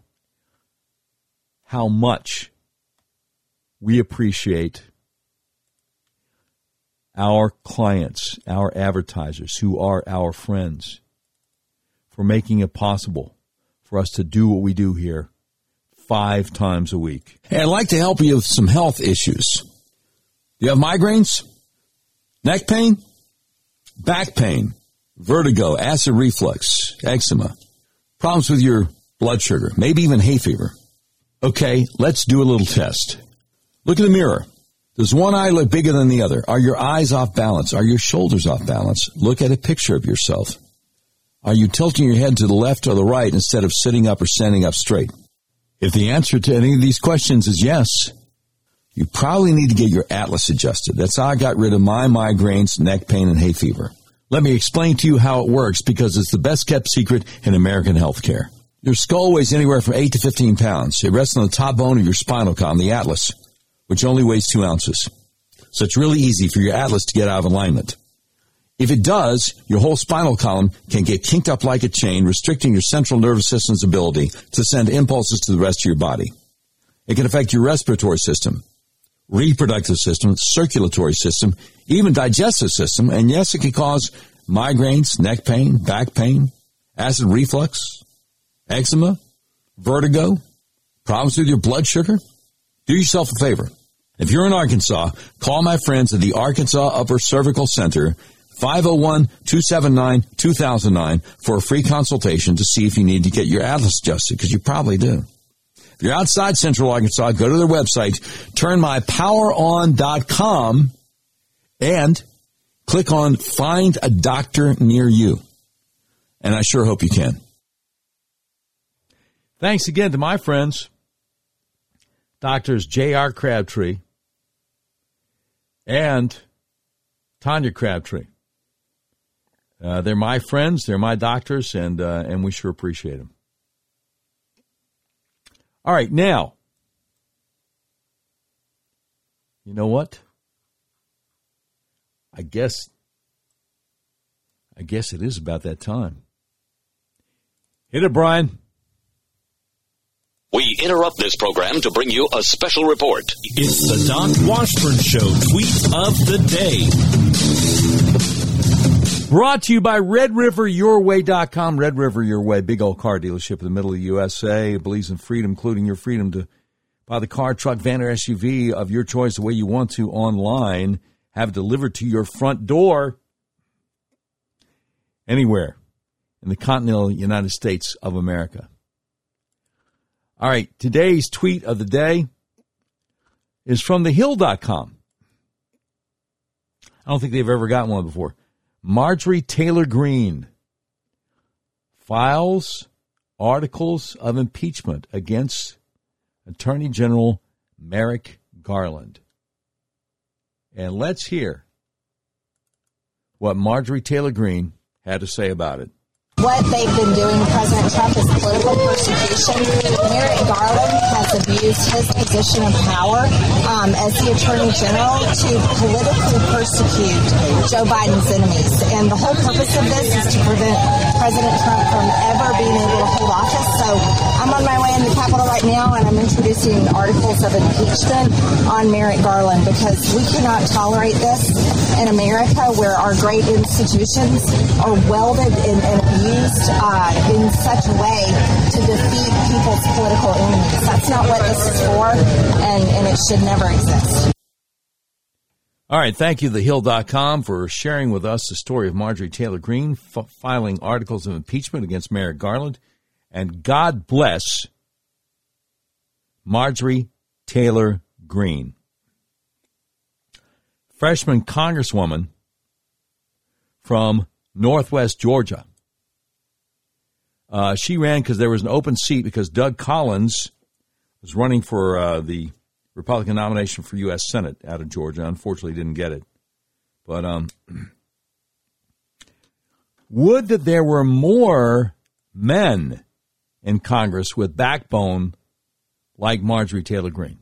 how much we appreciate our clients, our advertisers, who are our friends, for making it possible for us to do what we do here five times a week. Hey, I'd like to help you with some health issues. Do you have migraines? Neck pain? Back pain? Vertigo? Acid reflux? Eczema? Problems with your blood sugar? Maybe even hay fever? Okay, let's do a little test. Look in the mirror. Does one eye look bigger than the other? Are your eyes off balance? Are your shoulders off balance? Look at a picture of yourself. Are you tilting your head to the left or the right instead of sitting up or standing up straight? If the answer to any of these questions is yes, you probably need to get your atlas adjusted. That's how I got rid of my migraines, neck pain, and hay fever. Let me explain to you how it works because it's the best kept secret in American healthcare. Your skull weighs anywhere from 8 to 15 pounds. It rests on the top bone of your spinal column, the atlas, which only weighs 2 ounces. So it's really easy for your atlas to get out of alignment. If it does, your whole spinal column can get kinked up like a chain, restricting your central nervous system's ability to send impulses to the rest of your body. It can affect your respiratory system, reproductive system, circulatory system, even digestive system, and yes, it can cause migraines, neck pain, back pain, acid reflux, eczema, vertigo, problems with your blood sugar. Do yourself a favor. If you're in Arkansas, call my friends at the Arkansas Upper Cervical Center, 501-279-2009 for a free consultation to see if you need to get your atlas adjusted, because you probably do. If you're outside Central Arkansas, go to their website, turnmypoweron.com, and click on Find a Doctor Near You. And I sure hope you can. Thanks again to my friends, Doctors J.R. Crabtree and Tanya Crabtree. Uh, they're my friends, they're my doctors, and uh, and we sure appreciate them. All right, now, you know what? I guess, I guess it is about that time. Hit it, Brian. We interrupt this program to bring you a special report. It's the Doc Washburn Show tweet of the day. Brought to you by RedRiverYourWay.com. Red River Your Way, big old car dealership in the middle of the USA. Believes in freedom, including your freedom to buy the car, truck, van, or SUV of your choice the way you want to online. Have delivered to your front door anywhere in the continental United States of America. All right, today's tweet of the day is from thehill.com. I don't think they've ever gotten one before. Marjorie Taylor Greene files articles of impeachment against Attorney General Merrick Garland. And let's hear what Marjorie Taylor Greene had to say about it what they've been doing President Trump is political persecution. Merrick Garland has abused his position of power um, as the Attorney General to politically persecute Joe Biden's enemies. And the whole purpose of this is to prevent President Trump from ever being able to hold office. So I'm on my way in the Capitol right now, and I'm introducing articles of impeachment on Merrick Garland because we cannot tolerate this in America where our great institutions are welded and, and abused uh, in such a way to defeat people's political enemies. That's not what this is for, and, and it should never exist. All right, thank you, TheHill.com, for sharing with us the story of Marjorie Taylor Greene f- filing articles of impeachment against Merrick Garland. And God bless Marjorie Taylor Greene. Freshman Congresswoman from Northwest Georgia. Uh, she ran because there was an open seat because Doug Collins was running for uh, the Republican nomination for U.S. Senate out of Georgia. Unfortunately, didn't get it. But um, would that there were more men in Congress with backbone like Marjorie Taylor Greene.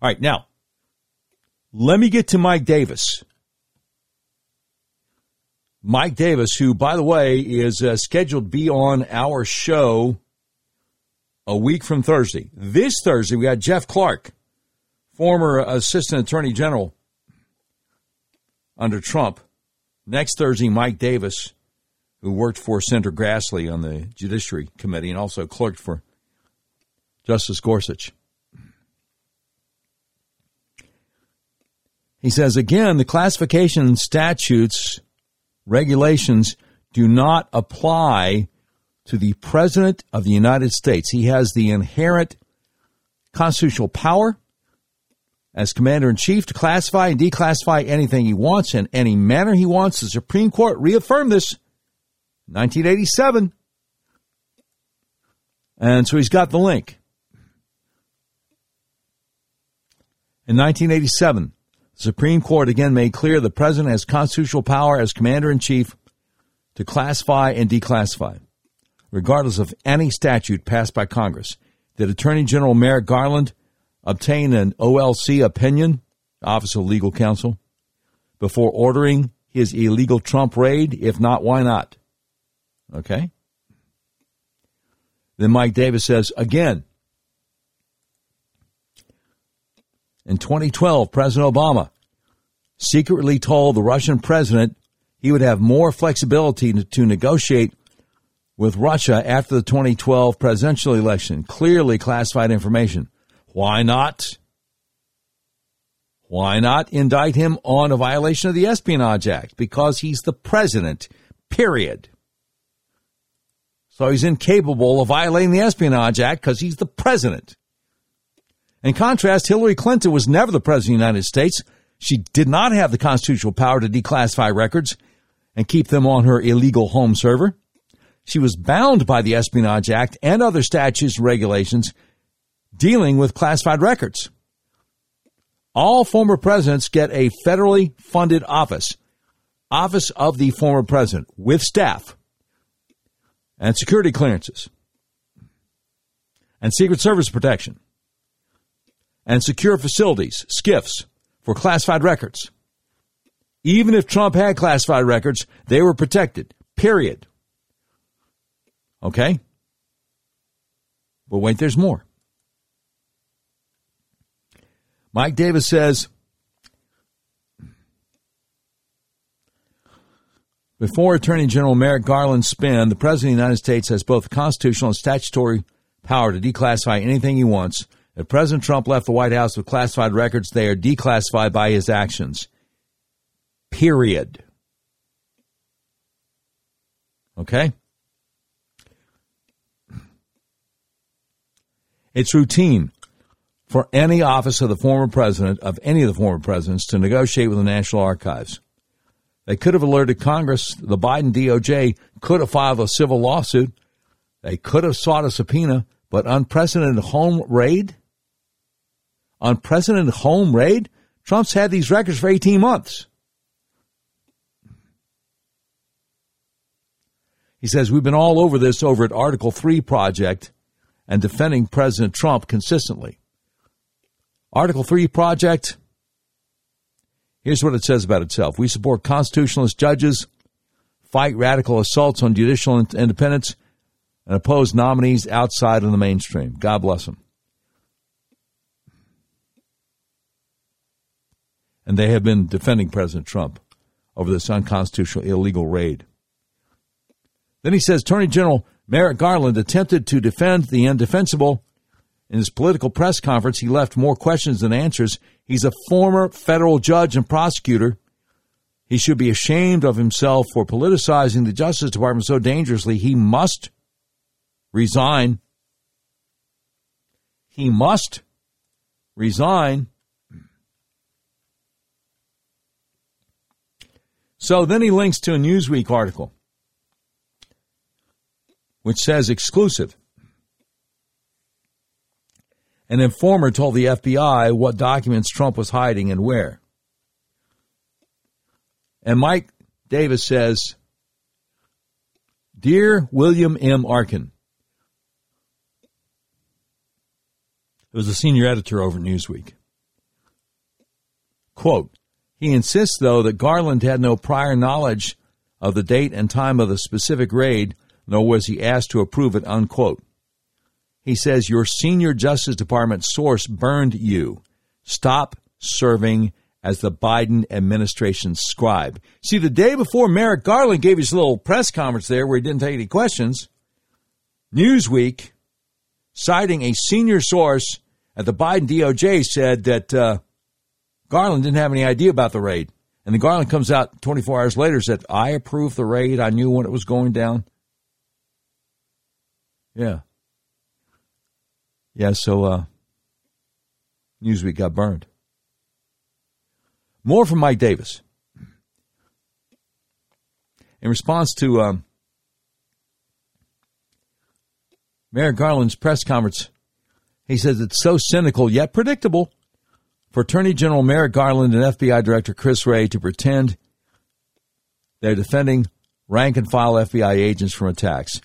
All right, now let me get to Mike Davis. Mike Davis, who, by the way, is uh, scheduled to be on our show a week from Thursday. This Thursday, we got Jeff Clark, former Assistant Attorney General under Trump. Next Thursday, Mike Davis, who worked for Senator Grassley on the Judiciary Committee and also clerked for Justice Gorsuch. He says again, the classification statutes regulations do not apply to the President of the United States. He has the inherent constitutional power as commander in chief to classify and declassify anything he wants in any manner he wants. The Supreme Court reaffirmed this 1987. And so he's got the link. In 1987, the Supreme Court again made clear the president has constitutional power as commander in chief to classify and declassify, regardless of any statute passed by Congress. Did Attorney General Merrick Garland obtain an OLC opinion, Office of Legal Counsel, before ordering his illegal Trump raid? If not, why not? Okay. Then Mike Davis says, again, in 2012, President Obama secretly told the Russian president he would have more flexibility to, negotiate with Russia after the 2012 presidential election. Clearly classified information. Why not? Why not indict him on a violation of the Espionage Act? Because he's the president, period. So he's incapable of violating the Espionage Act because he's the president. In contrast, Hillary Clinton was never the president of the United States. She did not have the constitutional power to declassify records and keep them on her illegal home server. She was bound by the Espionage Act and other statutes and regulations dealing with classified records. All former presidents get a federally funded office, office of the former president, with staff and security clearances and Secret Service protection and secure facilities, SCIFs, for classified records. Even if Trump had classified records, they were protected, period. Okay? But wait, there's more. Mike Davis says Before Attorney General Merrick Garland's spin, the President of the United States has both constitutional and statutory power to declassify anything he wants. If President Trump left the White House with classified records, they are declassified by his actions. Period. Okay? It's routine for any office of the former president, of any of the former presidents, to negotiate with the National Archives. They could have alerted Congress. The Biden DOJ could have filed a civil lawsuit. They could have sought a subpoena, but unprecedented home raid? Unprecedented home raid? Trump's had these records for 18 months. He says, We've been all over this over at Article 3 Project and defending President Trump consistently. Article 3 Project, here's what it says about itself. We support constitutionalist judges, fight radical assaults on judicial independence, and oppose nominees outside of the mainstream. God bless them. And they have been defending President Trump over this unconstitutional illegal raid. Then he says Attorney General Merrick Garland attempted to defend the indefensible. In his political press conference, he left more questions than answers. He's a former federal judge and prosecutor. He should be ashamed of himself for politicizing the Justice Department so dangerously. He must resign. He must resign. So then he links to a Newsweek article which says exclusive. An informer told the FBI what documents Trump was hiding and where. And Mike Davis says, Dear William M. Arkin, it was a senior editor over Newsweek. Quote, he insists, though, that Garland had no prior knowledge of the date and time of the specific raid nor was he asked to approve it, unquote. He says, Your senior Justice Department source burned you. Stop serving as the Biden administration's scribe. See, the day before Merrick Garland gave his little press conference there where he didn't take any questions, Newsweek, citing a senior source at the Biden DOJ, said that uh, Garland didn't have any idea about the raid. And the Garland comes out 24 hours later and said, I approved the raid. I knew when it was going down. Yeah. Yeah, so uh, Newsweek got burned. More from Mike Davis. In response to um, Merrick Garland's press conference, he says it's so cynical yet predictable for Attorney General Merrick Garland and FBI Director Chris Wray to pretend they're defending rank and file FBI agents from attacks,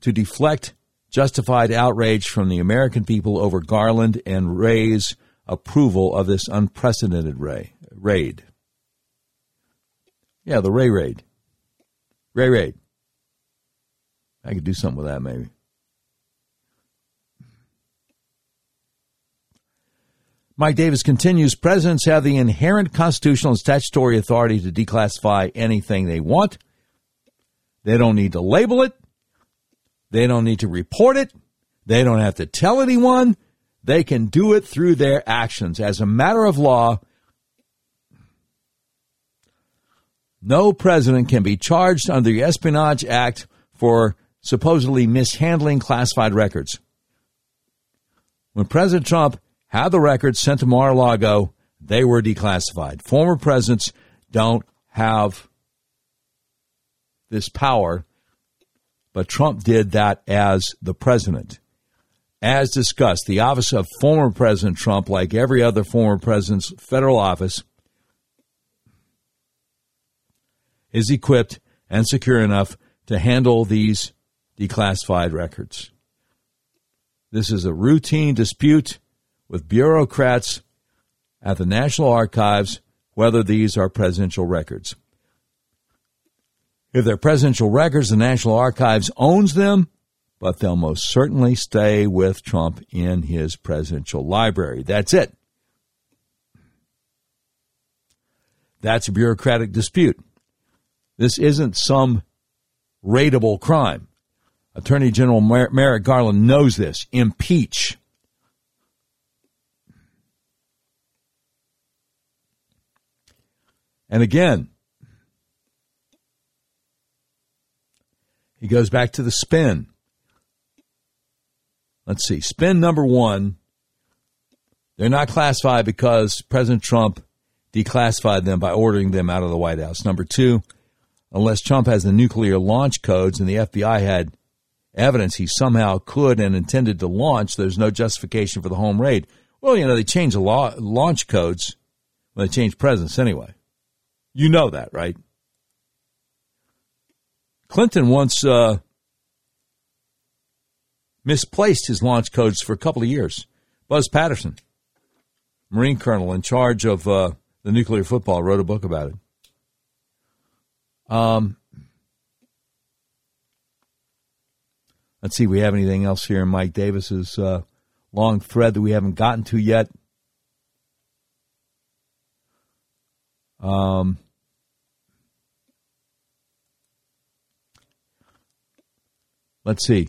to deflect justified outrage from the American people over Garland and Wray's approval of this unprecedented ray, raid. Yeah, the Wray raid. Ray raid. I could do something with that maybe. Mike Davis continues Presidents have the inherent constitutional and statutory authority to declassify anything they want. They don't need to label it. They don't need to report it. They don't have to tell anyone. They can do it through their actions. As a matter of law, no president can be charged under the Espionage Act for supposedly mishandling classified records. When President Trump had the records sent to Mar a Lago, they were declassified. Former presidents don't have this power, but Trump did that as the president. As discussed, the office of former President Trump, like every other former president's federal office, is equipped and secure enough to handle these declassified records. This is a routine dispute with bureaucrats at the National Archives whether these are presidential records. If they're presidential records, the National Archives owns them, but they'll most certainly stay with Trump in his presidential library. That's it. That's a bureaucratic dispute. This isn't some rateable crime. Attorney General Merrick Garland knows this. Impeach. And again, he goes back to the spin. Let's see. Spin number one. They're not classified because President Trump declassified them by ordering them out of the White House. Number two, unless Trump has the nuclear launch codes and the FBI had evidence he somehow could and intended to launch, there's no justification for the home raid. Well, you know, they changed the law, launch codes when they changed presidents anyway. You know that, right? Clinton once uh, misplaced his launch codes for a couple of years. Buzz Patterson, Marine Colonel in charge of uh, the nuclear football, wrote a book about it. Um, let's see, if we have anything else here in Mike Davis's uh, long thread that we haven't gotten to yet. Um, let's see.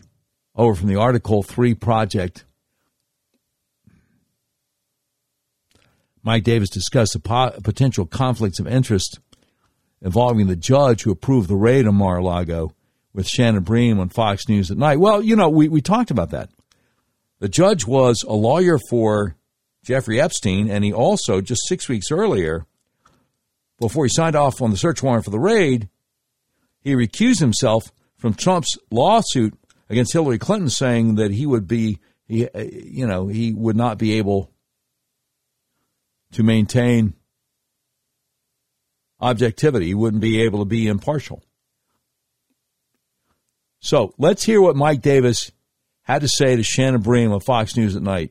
Over from the Article 3 project. Mike Davis discussed the po- potential conflicts of interest involving the judge who approved the raid on Mar-a-Lago with Shannon Bream on Fox News at night. Well, you know, we, we talked about that. The judge was a lawyer for Jeffrey Epstein, and he also, just six weeks earlier, before he signed off on the search warrant for the raid, he recused himself from Trump's lawsuit against Hillary Clinton, saying that he would be, he, uh, you know, he would not be able to maintain objectivity. He wouldn't be able to be impartial. So let's hear what Mike Davis had to say to Shannon Bream of Fox News at night.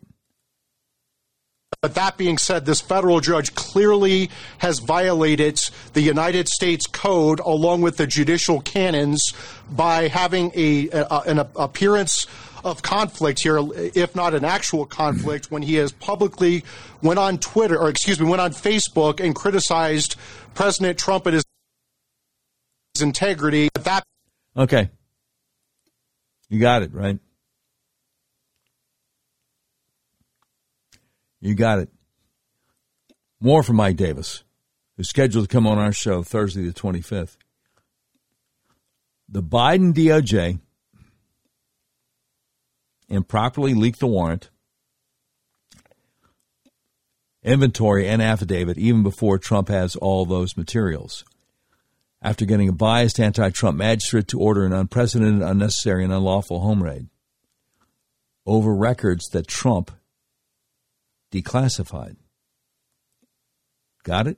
But that being said, this federal judge clearly has violated the United States Code along with the judicial canons by having a, a an appearance of conflict here, if not an actual conflict, when he has publicly went on Twitter, or excuse me, went on Facebook and criticized President Trump and his integrity. That okay, you got it right. You got it. More from Mike Davis, who's scheduled to come on our show Thursday the 25th. The Biden DOJ improperly leaked the warrant inventory and affidavit even before Trump has all those materials. After getting a biased anti Trump magistrate to order an unprecedented, unnecessary, and unlawful home raid over records that Trump declassified. Got it?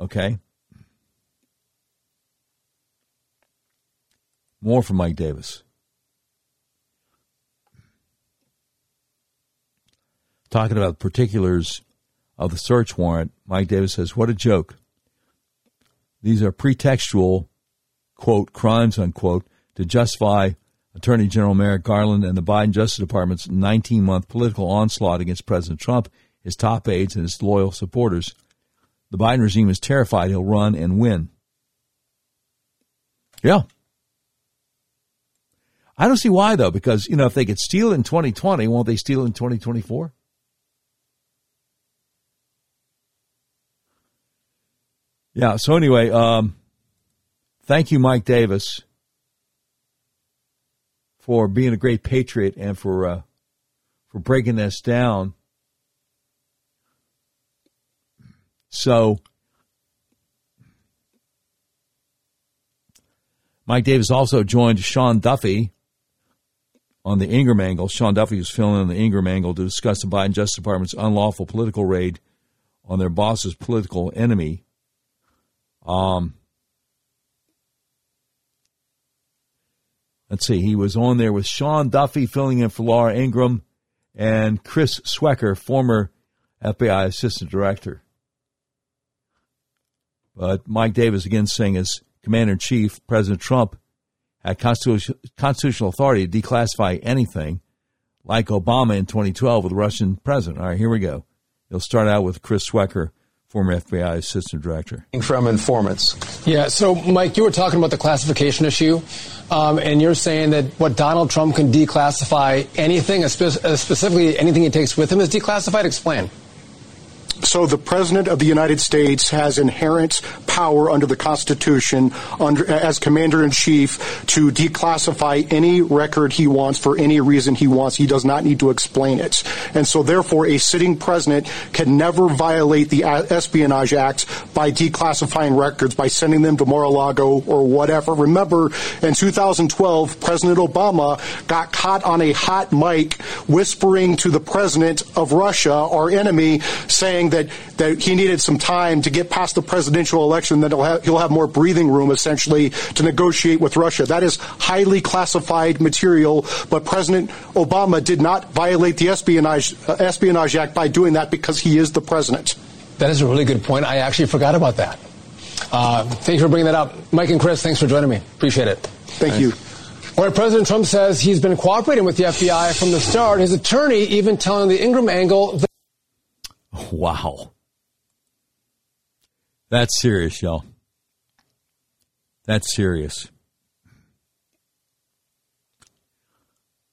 Okay. More from Mike Davis. Talking about particulars of the search warrant, Mike Davis says, What a joke. These are pretextual, quote, crimes, unquote, to justify Attorney General Merrick Garland and the Biden Justice Department's 19 month political onslaught against President Trump, his top aides, and his loyal supporters. The Biden regime is terrified he'll run and win. Yeah. I don't see why, though, because, you know, if they could steal in 2020, won't they steal in 2024? Yeah, so anyway, um, thank you, Mike Davis for being a great patriot and for uh, for breaking this down. So, Mike Davis also joined Sean Duffy on the Ingraham angle. Sean Duffy was filling in the Ingraham angle to discuss the Biden Justice Department's unlawful political raid on their boss's political enemy. Um, let's see, he was on there with Sean Duffy filling in for Laura Ingraham and Chris Swecker, former FBI assistant director. But Mike Davis again saying as commander in chief, President Trump had constitutional authority to declassify anything like Obama in 2012 with the Russian president. All right, here we go. You'll start out with Chris Swecker former FBI assistant director. From informants. Yeah, so Mike, you were talking about the classification issue, um, and you're saying that what Donald Trump can declassify anything, specifically anything he takes with him, is declassified. Explain. So the President of the United States has inherent power under the Constitution under, as Commander in Chief to declassify any record he wants for any reason he wants. He does not need to explain it. And so therefore a sitting president can never violate the Espionage Act by declassifying records, by sending them to Mar-a-Lago or whatever. Remember, in 2012, President Obama got caught on a hot mic whispering to the President of Russia, our enemy, saying that, that he needed some time to get past the presidential election, that he'll have, he'll have more breathing room, essentially, to negotiate with Russia. That is highly classified material, but President Obama did not violate the Espionage, uh, Espionage Act by doing that because he is the president. That is a really good point. I actually forgot about that. Uh, thanks for bringing that up. Mike and Chris, thanks for joining me. Appreciate it. Thank you. All right, President Trump says he's been cooperating with the FBI from the start. His attorney even telling the Ingraham angle that Wow. That's serious, y'all. That's serious.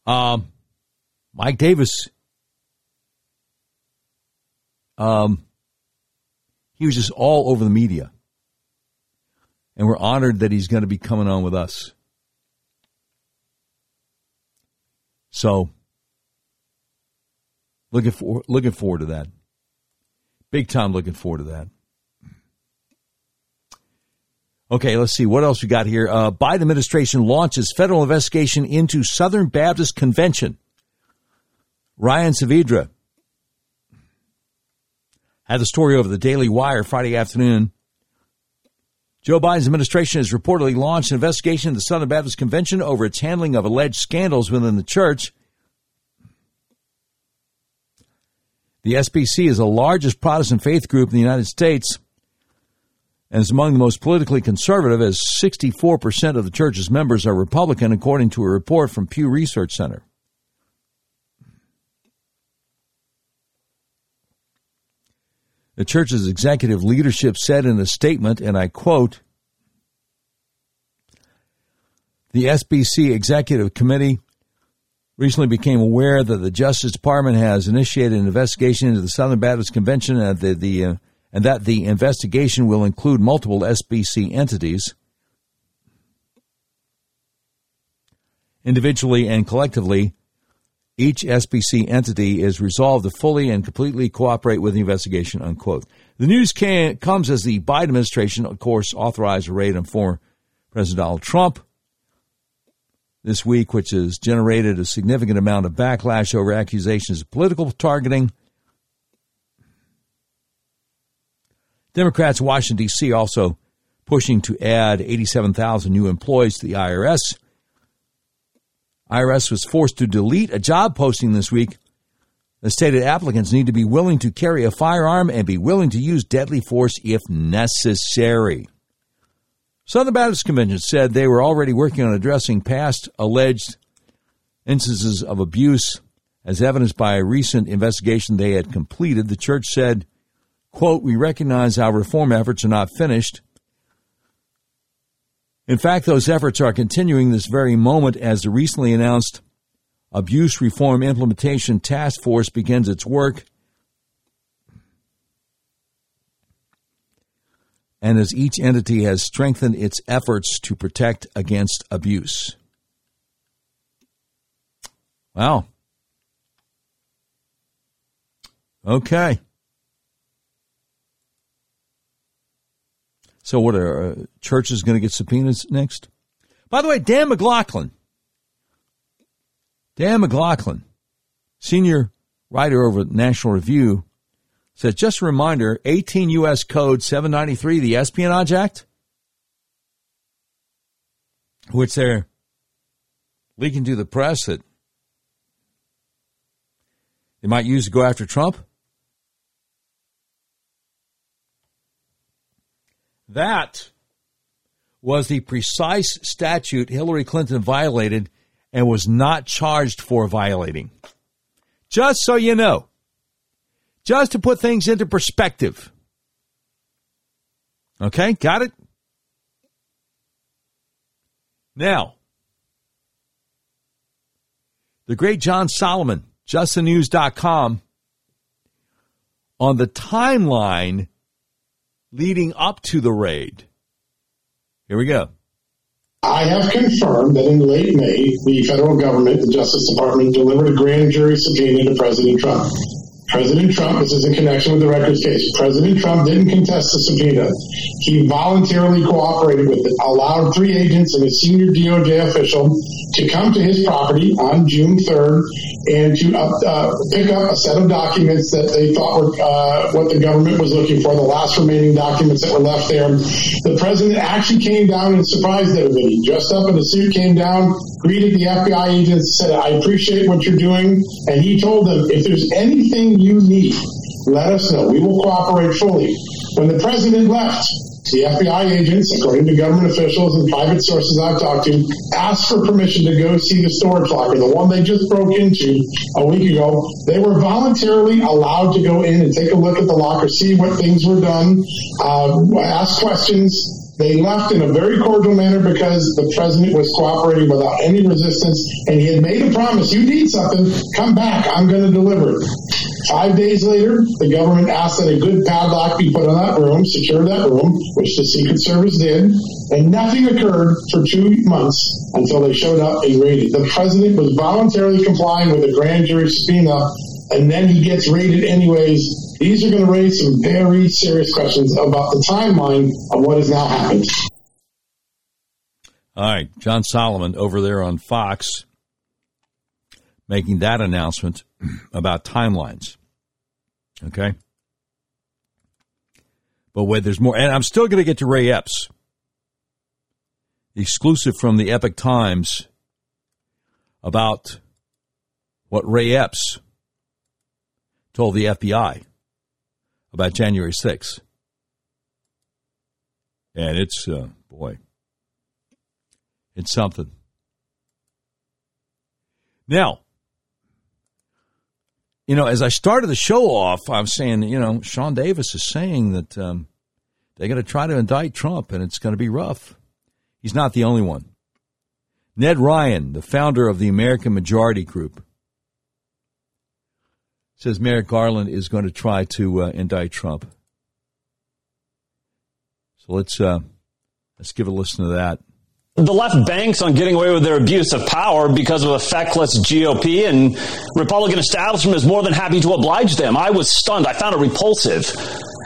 Um, Mike Davis. Um, he was just all over the media. And we're honored that he's going to be coming on with us. So, looking for looking forward to that. Big time looking forward to that. Okay, let's see what else we got here. Uh, Biden administration launches federal investigation into Southern Baptist Convention. Ryan Saavedra had the story over the Daily Wire Friday afternoon. Joe Biden's administration has reportedly launched an investigation into the Southern Baptist Convention over its handling of alleged scandals within the church. The SBC is the largest Protestant faith group in the United States and is among the most politically conservative, as 64% of the church's members are Republican, according to a report from Pew Research Center. The church's executive leadership said in a statement, and I quote The SBC Executive Committee recently became aware that the Justice Department has initiated an investigation into the Southern Baptist Convention and that the, uh, and that the investigation will include multiple SBC entities. Individually and collectively, each SBC entity is resolved to fully and completely cooperate with the investigation, unquote. The news can, comes as the Biden administration, of course, authorized a raid on former President Donald Trump this week, which has generated a significant amount of backlash over accusations of political targeting. Democrats in Washington, D.C. also pushing to add 87,000 new employees to the IRS. IRS was forced to delete a job posting this week that stated applicants need to be willing to carry a firearm and be willing to use deadly force if necessary. Southern Baptist Convention said they were already working on addressing past alleged instances of abuse as evidenced by a recent investigation they had completed. The church said, quote, we recognize our reform efforts are not finished in fact, those efforts are continuing this very moment as the recently announced Abuse Reform Implementation Task Force begins its work. And as each entity has strengthened its efforts to protect against abuse. Wow. Okay. So, what are uh, churches going to get subpoenas next? By the way, Dan McLaughlin, Dan McLaughlin, senior writer over at National Review, says just a reminder 18 U.S. Code 793, the Espionage Act, which they're leaking to the press that they might use to go after Trump. That was the precise statute Hillary Clinton violated and was not charged for violating. Just so you know. Just to put things into perspective. Okay, got it? Now, the great John Solomon, justthenews.com, on the timeline leading up to the raid. Here we go. I have confirmed that in late May, the federal government, the Justice Department, delivered a grand jury subpoena to President Trump. President Trump, this is in connection with the records case, President Trump didn't contest the subpoena. He voluntarily cooperated with it, allowed three agents and a senior DOJ official to come to his property on June 3rd and to uh, uh, pick up a set of documents that they thought were uh, what the government was looking for, the last remaining documents that were left there. The president actually came down and surprised everybody. Dressed up in a suit, came down, greeted the FBI agents, said, I appreciate what you're doing. And he told them, if there's anything you need, let us know. We will cooperate fully. When the president left, the FBI agents, according to government officials and private sources I've talked to, asked for permission to go see the storage locker, the one they just broke into a week ago. They were voluntarily allowed to go in and take a look at the locker, see what things were done, uh, ask questions. They left in a very cordial manner because the president was cooperating without any resistance, and he had made a promise: "You need something, come back. I'm going to deliver." Five days later, the government asked that a good padlock be put on that room, secure that room, which the Secret Service did, and nothing occurred for two months until they showed up and raided. The president was voluntarily complying with a grand jury subpoena, and then he gets raided anyways. These are going to raise some very serious questions about the timeline of what has now happened. All right, John Solomon over there on Fox making that announcement about timelines. Okay. But wait, there's more. And I'm still going to get to Ray Epps, exclusive from the Epoch Times about what Ray Epps told the FBI about January 6th. And it's, uh, boy, it's something. Now, you know, as I started the show off, I'm saying, you know, Sean Davis is saying that um, they're going to try to indict Trump and it's going to be rough. He's not the only one. Ned Ryan, the founder of the American Majority Group, says Merrick Garland is going to try to uh, indict Trump. So let's uh, let's give a listen to that. The left banks on getting away with their abuse of power because of a feckless GOP, and Republican establishment is more than happy to oblige them. I was stunned. I found it repulsive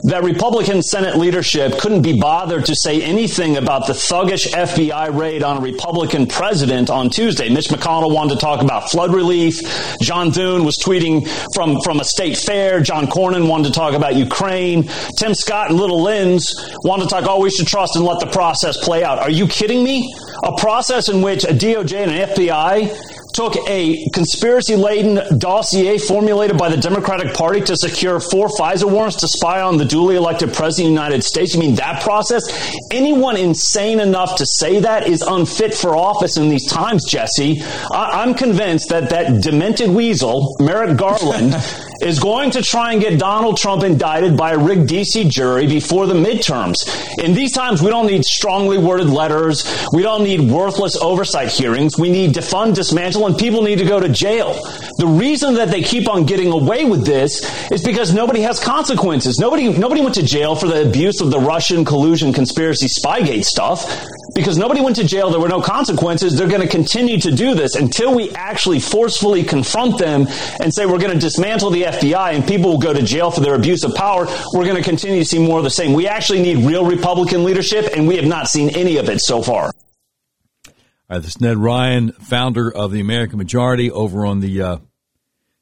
that Republican Senate leadership couldn't be bothered to say anything about the thuggish FBI raid on a Republican president on Tuesday. Mitch McConnell wanted to talk about flood relief. John Thune was tweeting from, from a state fair. John Cornyn wanted to talk about Ukraine. Tim Scott and Little Lens wanted to talk, oh, we should trust and let the process play out. Are you kidding me? A process in which a DOJ and an FBI took a conspiracy laden dossier formulated by the Democratic Party to secure four FISA warrants to spy on the duly elected president of the United States. You mean that process? Anyone insane enough to say that is unfit for office in these times, Jesse. I- am convinced that that demented weasel, Merrick Garland, is going to try and get Donald Trump indicted by a rigged DC jury before the midterms. In these times, we don't need strongly worded letters. We don't need worthless oversight hearings. We need defund, dismantle, and people need to go to jail. The reason that they keep on getting away with this is because nobody has consequences. Nobody, nobody went to jail for the abuse of the Russian collusion conspiracy Spygate stuff because nobody went to jail. There were no consequences. They're going to continue to do this until we actually forcefully confront them and say we're going to dismantle the FBI and people will go to jail for their abuse of power. We're going to continue to see more of the same. We actually need real Republican leadership, and we have not seen any of it so far. All right, this is Ned Ryan, founder of the American Majority, over on the uh,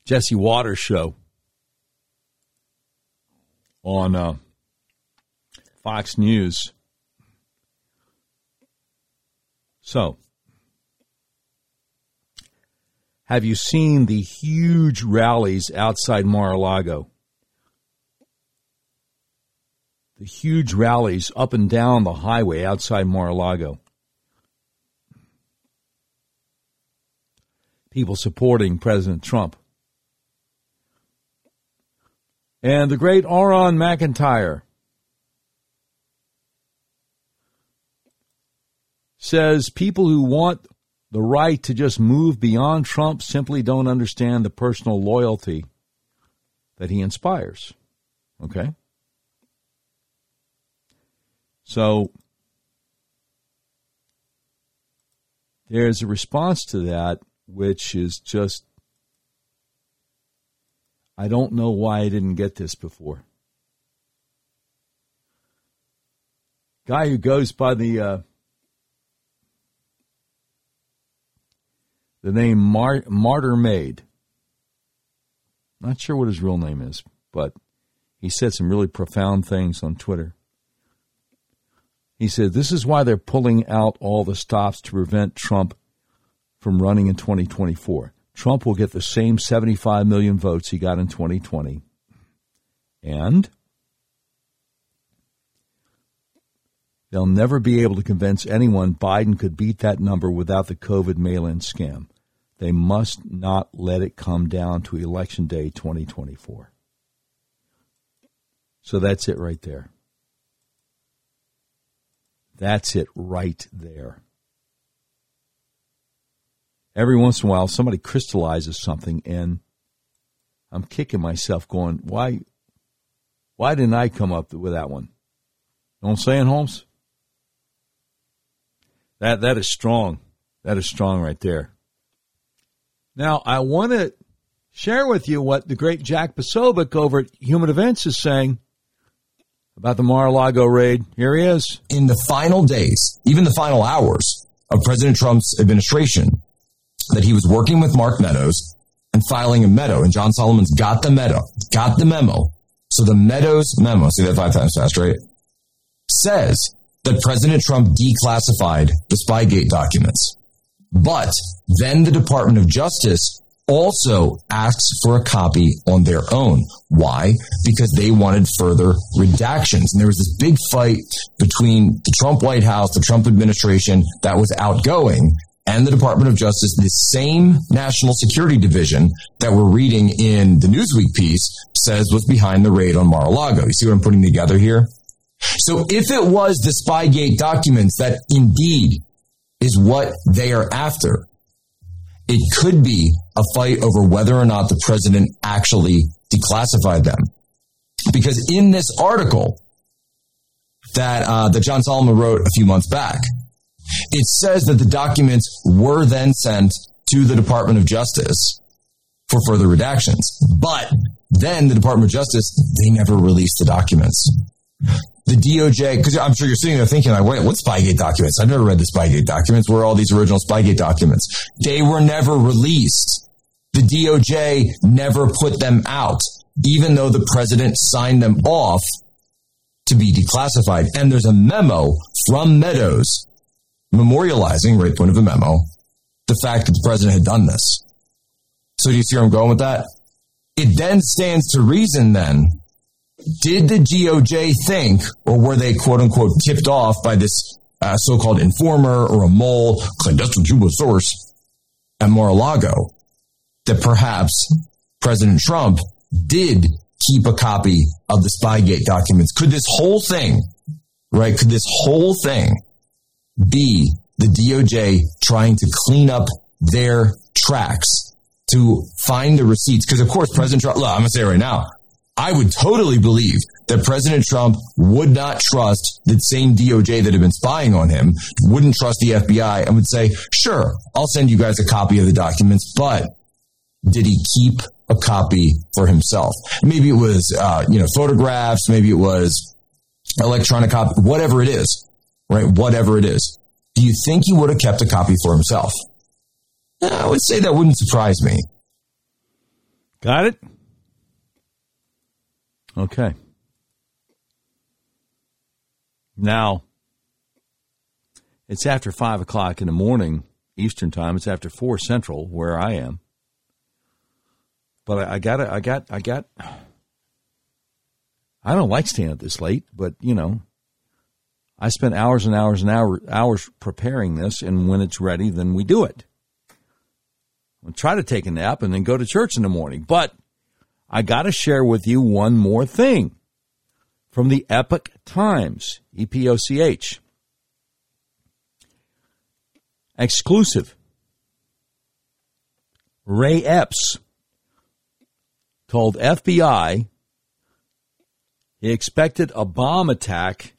Jesse Watters show on uh, Fox News. So, have you seen the huge rallies outside Mar a Lago? The huge rallies up and down the highway outside Mar a Lago. People supporting President Trump. And the great Auron MacIntyre says people who want the right to just move beyond Trump simply don't understand the personal loyalty that he inspires. Okay? So there's a response to that which is just I don't know why I didn't get this before. Guy who goes by the uh, the name Mar- Martyr Made. Not sure what his real name is, but he said some really profound things on Twitter. He said, This is why they're pulling out all the stops to prevent Trump from running in 2024. Trump will get the same 75 million votes he got in 2020. And they'll never be able to convince anyone Biden could beat that number without the COVID mail in scam. They must not let it come down to Election Day 2024. So that's it right there. That's it right there. Every once in a while, somebody crystallizes something, and I'm kicking myself, going, "Why? Why didn't I come up with that one?" You know what I'm saying, Holmes? That that is strong. That is strong right there. Now, I want to share with you what the great Jack Posobiec over at Human Events is saying about the Mar-a-Lago raid. Here he is. In the final days, even the final hours of President Trump's administration, that he was working with Mark Meadows and filing a memo, and John Solomon's got the memo, got the memo. So the Meadows memo, see that five times fast, right? Says that President Trump declassified the Spygate documents. But then the Department of Justice also asks for a copy on their own. Why? Because they wanted further redactions. And there was this big fight between the Trump White House, the Trump administration that was outgoing, and the Department of Justice, the same National Security Division that we're reading in the Newsweek piece says was behind the raid on Mar-a-Lago. You see what I'm putting together here? So if it was the Spygate documents that indeed is what they are after. It could be a fight over whether or not the president actually declassified them. Because in this article that, uh, that John Solomon wrote a few months back, It says that the documents were then sent to the Department of Justice for further redactions. But then the Department of Justice, they never released the documents. The DOJ, because I'm sure you're sitting there thinking, like, wait, what Spygate documents? I've never read the Spygate documents. Where are all these original Spygate documents? They were never released. The DOJ never put them out, even though the president signed them off to be declassified. And there's a memo from Meadows memorializing, right point of the memo, the fact that the president had done this. So do you see where I'm going with that? It then stands to reason then, did the DOJ think, or were they quote unquote tipped off by this uh, so-called informer or a mole, clandestine source at Mar-a-Lago, that perhaps President Trump did keep a copy of the Spygate documents? Could this whole thing, right, could this whole thing be the DOJ trying to clean up their tracks to find the receipts. Because of course, President Trump, look, I'm going to say it right now. I would totally believe that President Trump would not trust the same DOJ that had been spying on him, wouldn't trust the FBI and would say, sure, I'll send you guys a copy of the documents, but did he keep a copy for himself? Maybe it was, uh, you know, photographs, maybe it was electronic copy, whatever it is, right? Whatever it is. Do you think he would have kept a copy for himself? I would say that wouldn't surprise me. Got it? Okay. Now, it's after 5 o'clock in the morning Eastern Time. It's after 4 Central, where I am. But I, I got I got, I got, I don't like staying up this late, but, you know, I spent hours and hours and hours, hours preparing this, and when it's ready, then we do it. I'll try to take a nap and then go to church in the morning. But I got to share with you one more thing from the Epoch Times, E P O C H. Exclusive. Ray Epps told FBI he expected a bomb attack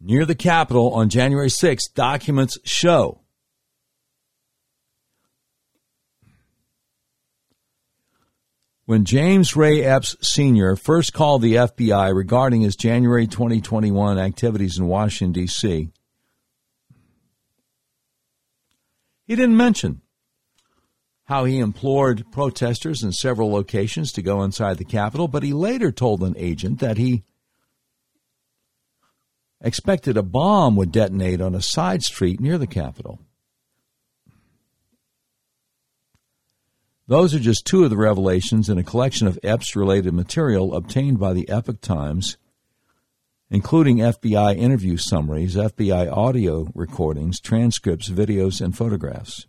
near the Capitol on January 6. Documents show. When James Ray Epps Sr. first called the FBI regarding his January 2021 activities in Washington, D.C., he didn't mention how he implored protesters in several locations to go inside the Capitol, but he later told an agent that he expected a bomb would detonate on a side street near the Capitol. Those are just two of the revelations in a collection of Epps related material obtained by the Epoch Times, including FBI interview summaries, FBI audio recordings, transcripts, videos, and photographs.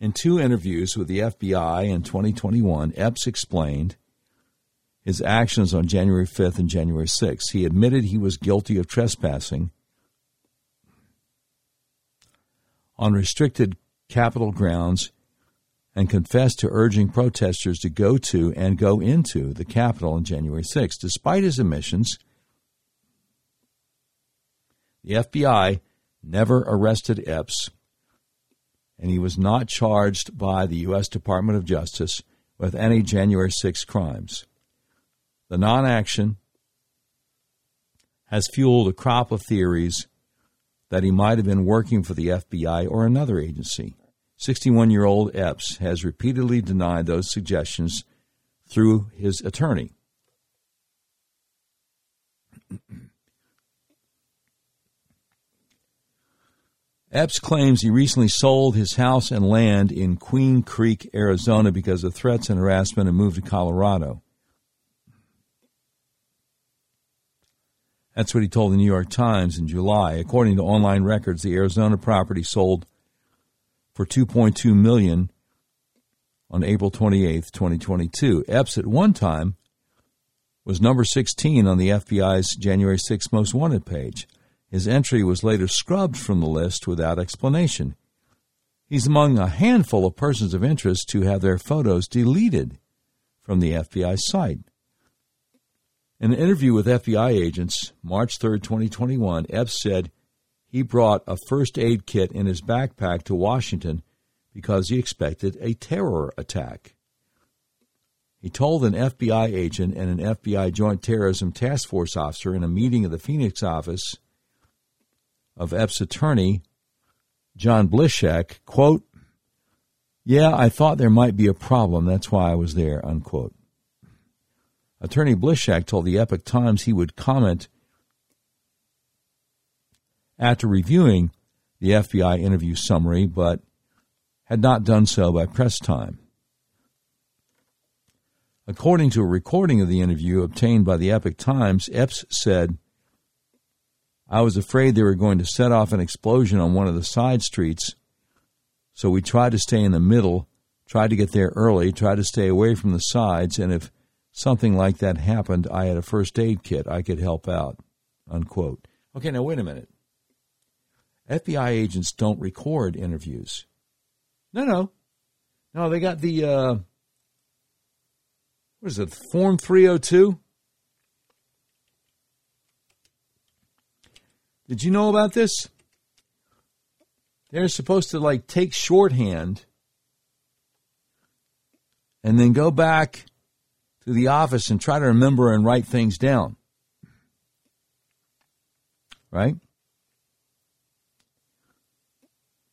In two interviews with the FBI in 2021, Epps explained his actions on January 5th and January 6th. He admitted he was guilty of trespassing on restricted Capitol grounds and confessed to urging protesters to go to and go into the Capitol on January 6th. Despite his admissions, the FBI never arrested Epps, and he was not charged by the U.S. Department of Justice with any January 6 crimes. The non action has fueled a crop of theories that he might have been working for the FBI or another agency. 61 year old Epps has repeatedly denied those suggestions through his attorney. Epps claims he recently sold his house and land in Queen Creek, Arizona because of threats and harassment and moved to Colorado. That's what he told the New York Times in July. According to online records, the Arizona property sold for 2.2 million on April 28, 2022. Epps at one time was number 16 on the FBI's January 6 most wanted page. His entry was later scrubbed from the list without explanation. He's among a handful of persons of interest to have their photos deleted from the FBI site. In an interview with FBI agents, March 3, 2021, Epps said he brought a first aid kit in his backpack to Washington because he expected a terror attack. He told an FBI agent and an FBI Joint Terrorism Task Force officer in a meeting of the Phoenix office of Epps' attorney, John Blishack, quote, Yeah, I thought there might be a problem. That's why I was there, unquote. Attorney Blishack told the Epoch Times he would comment after reviewing the FBI interview summary, but had not done so by press time. According to a recording of the interview obtained by the Epoch Times, Epps said, I was afraid they were going to set off an explosion on one of the side streets, so we tried to stay in the middle, tried to get there early, tried to stay away from the sides, and if something like that happened, I had a first aid kit. I could help out. Unquote. Okay, now wait a minute. FBI agents don't record interviews. No, no. No, they got the, uh, what is it, Form 302? Did you know about this? They're supposed to like take shorthand and then go back to the office and try to remember and write things down. Right?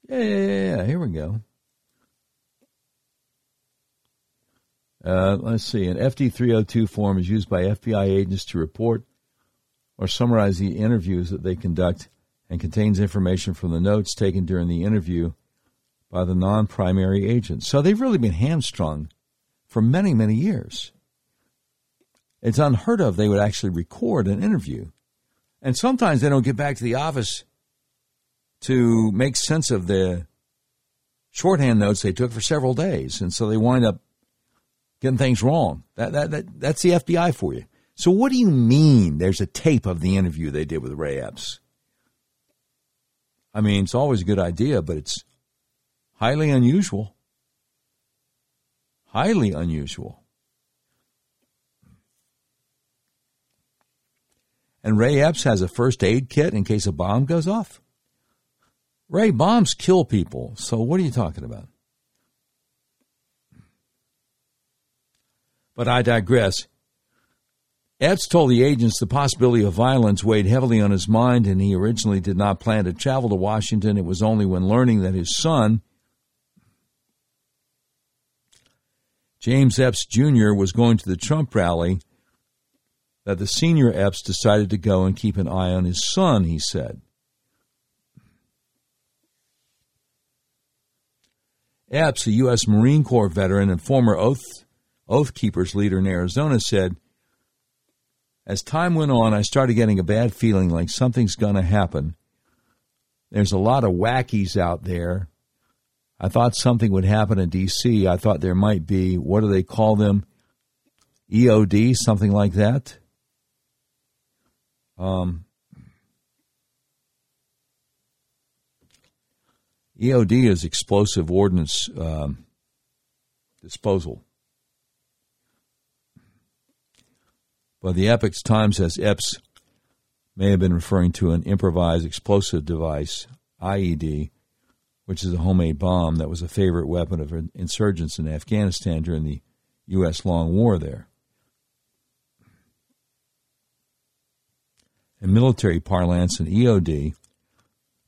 Yeah, yeah, yeah, yeah. Here we go. Uh, let's see. An FD 302 form is used by FBI agents to report or summarize the interviews that they conduct and contains information from the notes taken during the interview by the non primary agent. So they've really been hamstrung for many, many years. It's unheard of they would actually record an interview. And sometimes they don't get back to the office to make sense of the shorthand notes they took for several days. And so they wind up getting things wrong. That, that, that, that's the FBI for you. So what do you mean there's a tape of the interview they did with Ray Epps? I mean, it's always a good idea, but it's highly unusual. Highly unusual. And Ray Epps has a first aid kit in case a bomb goes off. Ray, bombs kill people, so what are you talking about? But I digress. Epps told the agents the possibility of violence weighed heavily on his mind, and he originally did not plan to travel to Washington. It was only when learning that his son, James Epps Jr., was going to the Trump rally that the senior Epps decided to go and keep an eye on his son, he said. Epps, a U.S. Marine Corps veteran and former Oath, Oath Keepers leader in Arizona, said, As time went on, I started getting a bad feeling like something's going to happen. There's a lot of wackies out there. I thought something would happen in D.C. I thought there might be, what do they call them? EOD, something like that. Um, EOD is explosive ordnance um, disposal. But the Epoch Times says Epps may have been referring to an improvised explosive device, IED, which is a homemade bomb that was a favorite weapon of insurgents in Afghanistan during the U.S. long war there. In military parlance, an EOD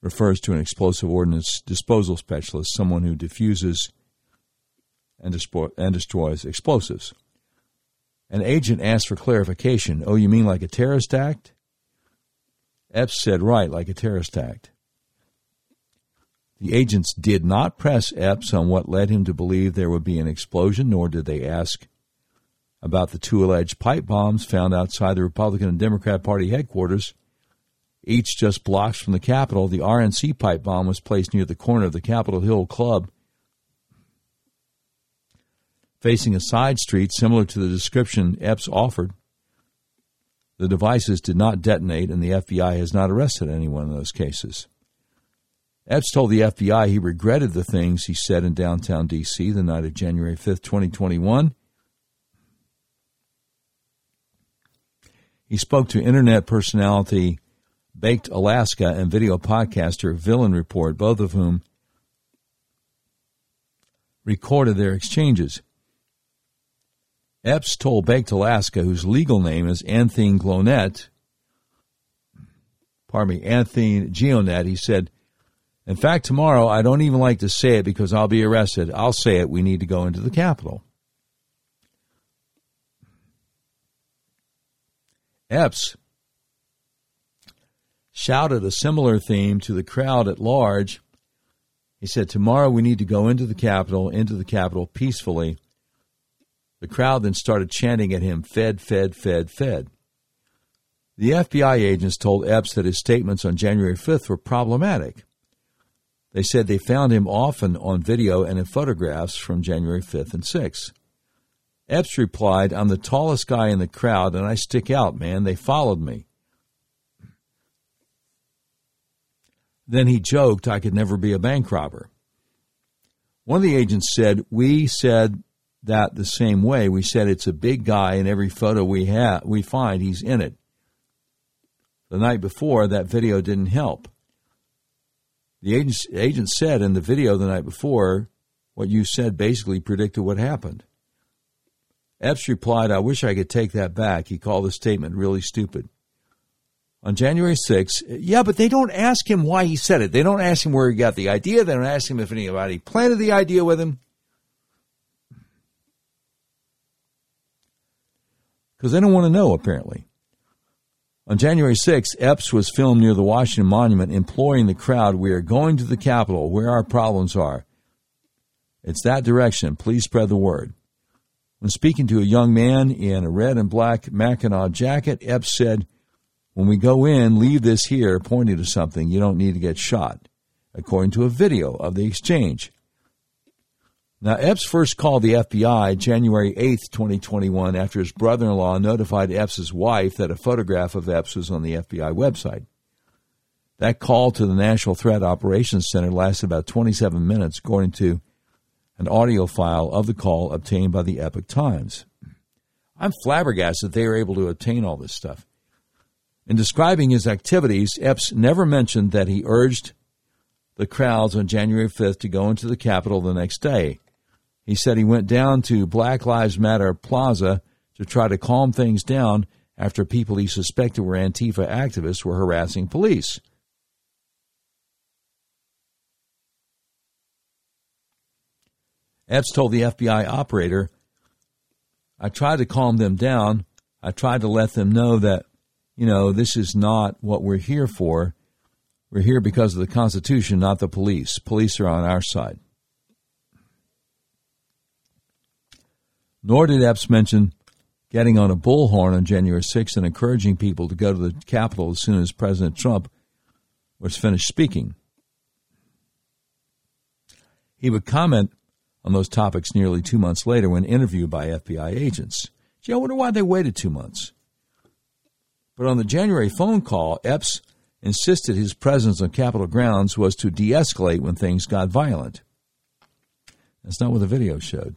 refers to an explosive ordnance disposal specialist, someone who diffuses and, dispo- and destroys explosives. An agent asked for clarification. Oh, you mean like a terrorist act? Epps said, right, like a terrorist act. The agents did not press Epps on what led him to believe there would be an explosion, nor did they ask about the two alleged pipe bombs found outside the Republican and Democrat Party headquarters, each just blocks from the Capitol. The RNC pipe bomb was placed near the corner of the Capitol Hill Club, facing a side street similar to the description Epps offered. The devices did not detonate, and the FBI has not arrested anyone in those cases. Epps told the FBI he regretted the things he said in downtown D.C. the night of January 5th, 2021 He spoke to internet personality Baked Alaska and video podcaster Villain Report, both of whom recorded their exchanges. Epps told Baked Alaska, whose legal name is Anthony Glonet, pardon me, Anthony Gionet, he said, in fact, tomorrow I don't even like to say it because I'll be arrested. I'll say it. We need to go into the Capitol. Epps shouted a similar theme to the crowd at large. He said, Tomorrow we need to go into the Capitol, into the Capitol peacefully. The crowd then started chanting at him, Fed, Fed, Fed, Fed. The FBI agents told Epps that his statements on January 5th were problematic. They said they found him often on video and in photographs from January 5th and 6th. Epps replied, I'm the tallest guy in the crowd and I stick out, man. They followed me. Then he joked I could never be a bank robber. One of the agents said, We said that the same way. We said it's a big guy in every photo we have we find he's in it. The night before, that video didn't help. The agent, agent said in the video the night before, what you said basically predicted what happened. Epps replied, I wish I could take that back. He called the statement really stupid. On January 6th, yeah, but they don't ask him why he said it. They don't ask him where he got the idea. They don't ask him if anybody planted the idea with him. Because they don't want to know, apparently. On January 6, Epps was filmed near the Washington Monument imploring the crowd, We are going to the Capitol, where our problems are. It's that direction. Please spread the word. When speaking to a young man in a red and black Mackinaw jacket, Epps said, When we go in, leave this here, pointing to something. You don't need to get shot, according to a video of the exchange. Now, Epps first called the FBI January 8, 2021, after his brother in law notified Epps' wife that a photograph of Epps was on the FBI website. That call to the National Threat Operations Center lasted about 27 minutes, according to an audio file of the call obtained by the Epoch Times. I'm flabbergasted they were able to obtain all this stuff. In describing his activities, Epps never mentioned that he urged the crowds on January 5th to go into the Capitol the next day. He said he went down to Black Lives Matter Plaza to try to calm things down after people he suspected were Antifa activists were harassing police. Epps told the FBI operator, I tried to calm them down. I tried to let them know that, you know, this is not what we're here for. We're here because of the Constitution, not the police. Police are on our side. Nor did Epps mention getting on a bullhorn on January 6th and encouraging people to go to the Capitol as soon as President Trump was finished speaking. He would comment on those topics nearly two months later when interviewed by FBI agents. Gee, I wonder why they waited two months. But on the January phone call, Epps insisted his presence on Capitol grounds was to de escalate when things got violent. That's not what the video showed.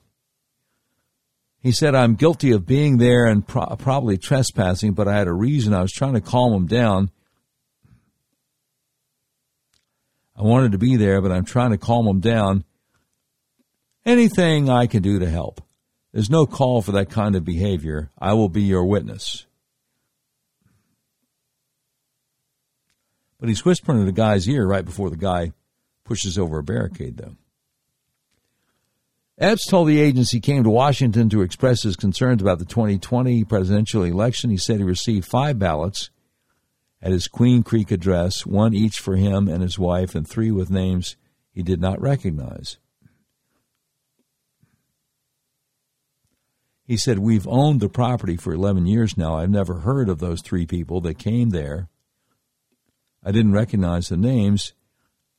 He said, I'm guilty of being there and pro- probably trespassing, but I had a reason. I was trying to calm him down. I wanted to be there, but I'm trying to calm him down. Anything I can do to help. There's no call for that kind of behavior. I will be your witness. But he's whispering in the guy's ear right before the guy pushes over a barricade, though. Epps told the agency he came to Washington to express his concerns about the 2020 presidential election. He said he received five ballots at his Queen Creek address, one each for him and his wife, and three with names he did not recognize. He said, We've owned the property for 11 years now. I've never heard of those three people that came there. I didn't recognize the names.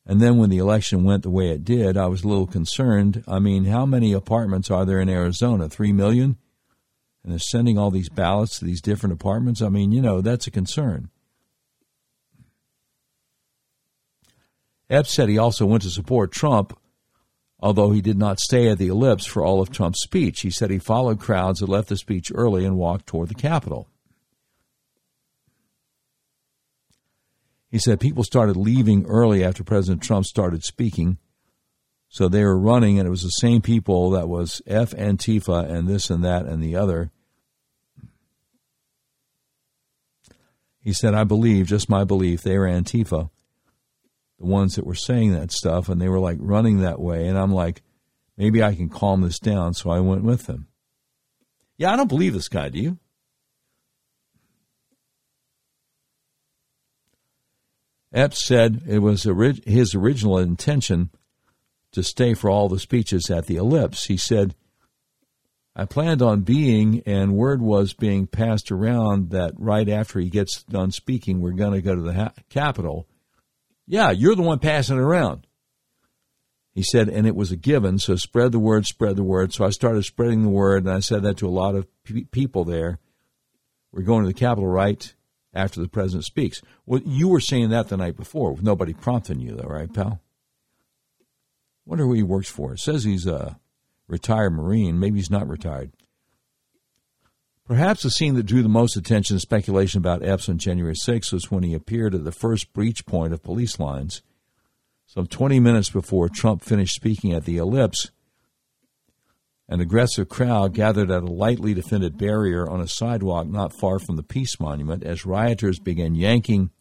And then when the election went the way it did, I was a little concerned. I mean, how many apartments are there in Arizona? Three million? And they're sending all these ballots to these different apartments? I mean, you know, that's a concern. Epps said he also went to support Trump, although he did not stay at the ellipse for all of Trump's speech. He said he followed crowds that left the speech early and walked toward the Capitol. He said people started leaving early after President Trump started speaking. So they were running, and it was the same people that was F Antifa and this and that and the other. He said, I believe, just my belief, they were Antifa the ones that were saying that stuff, and they were like running that way. And I'm like, maybe I can calm this down. So I went with them. Yeah, I don't believe this guy, do you? Epps said it was his original intention to stay for all the speeches at the Ellipse. He said, I planned on being, and word was being passed around that right after he gets done speaking, we're going to go to the ha- Capitol. Yeah, you're the one passing it around. He said, and it was a given, so spread the word, spread the word. So I started spreading the word, and I said that to a lot of pe- people there. We're going to the Capitol right after the president speaks. Well, you were saying that the night before with nobody prompting you, though, right, pal? Wonder who he works for. It says he's a retired Marine. Maybe he's not retired. Perhaps the scene that drew the most attention and speculation about Epps on January 6 was when he appeared at the first breach point of police lines. Some 20 minutes before Trump finished speaking at the Ellipse, an aggressive crowd gathered at a lightly defended barrier on a sidewalk not far from the Peace Monument as rioters began yanking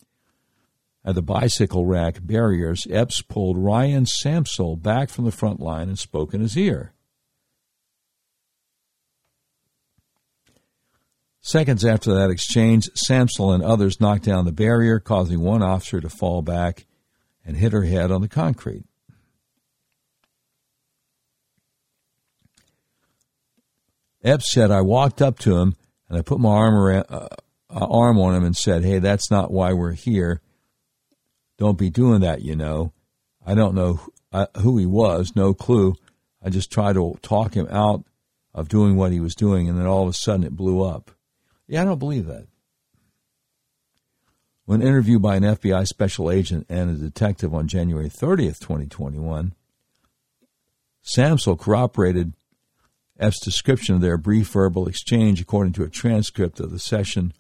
at the bicycle rack barriers. Epps pulled Ryan Samsel back from the front line and spoke in his ear. Seconds after that exchange, Samsel and others knocked down the barrier, causing one officer to fall back and hit her head on the concrete. Epps said, I walked up to him and I put my arm, around, uh, uh, arm on him and said, Hey, that's not why we're here. Don't be doing that, you know. I don't know uh, who he was, no clue. I just tried to talk him out of doing what he was doing, and then all of a sudden it blew up. Yeah, I don't believe that. When interviewed by an FBI special agent and a detective on January 30th, 2021, Samsel corroborated Epps' description of their brief verbal exchange according to a transcript of the session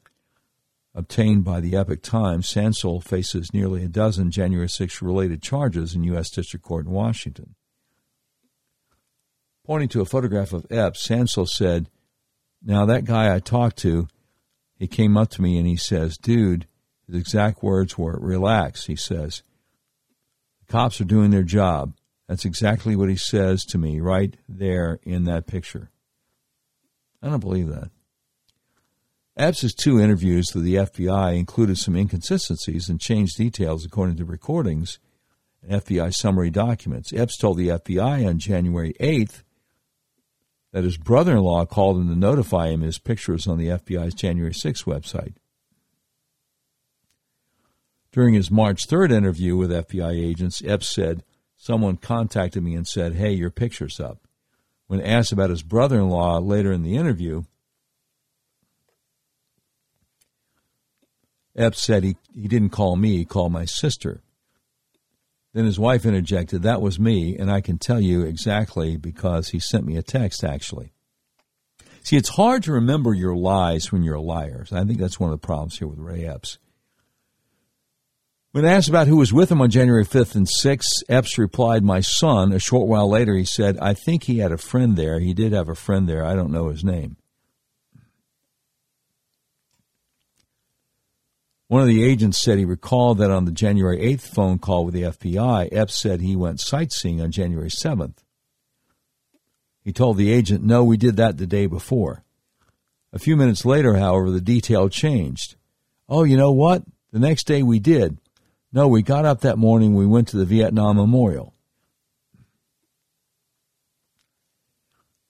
obtained by the Epoch Times. Samsel faces nearly a dozen January 6 related charges in U.S. District Court in Washington. Pointing to a photograph of Epps, Samsel said, Now, that guy I talked to, he came up to me and he says, Dude, his exact words were, Relax, he says. The cops are doing their job. That's exactly what he says to me right there in that picture. I don't believe that. Epps' two interviews with the FBI included some inconsistencies and changed details according to recordings and FBI summary documents. Epps told the FBI on January 8th that his brother in law called him to notify him his pictures on the FBI's January 6 website. During his March 3rd interview with FBI agents, Epps said, someone contacted me and said, Hey, your picture's up. When asked about his brother in law later in the interview, Epps said he, he didn't call me, he called my sister. Then his wife interjected, That was me, and I can tell you exactly because he sent me a text, actually. See, it's hard to remember your lies when you're a liar. I think that's one of the problems here with Ray Epps. When asked about who was with him on January 5th and 6th, Epps replied, My son. A short while later, he said, I think he had a friend there. He did have a friend there. I don't know his name. One of the agents said he recalled that on the January 8th phone call with the FBI, Epps said he went sightseeing on January 7th. He told the agent, No, we did that the day before. A few minutes later, however, the detail changed. Oh, you know what? The next day we did. No, we got up that morning, we went to the Vietnam Memorial.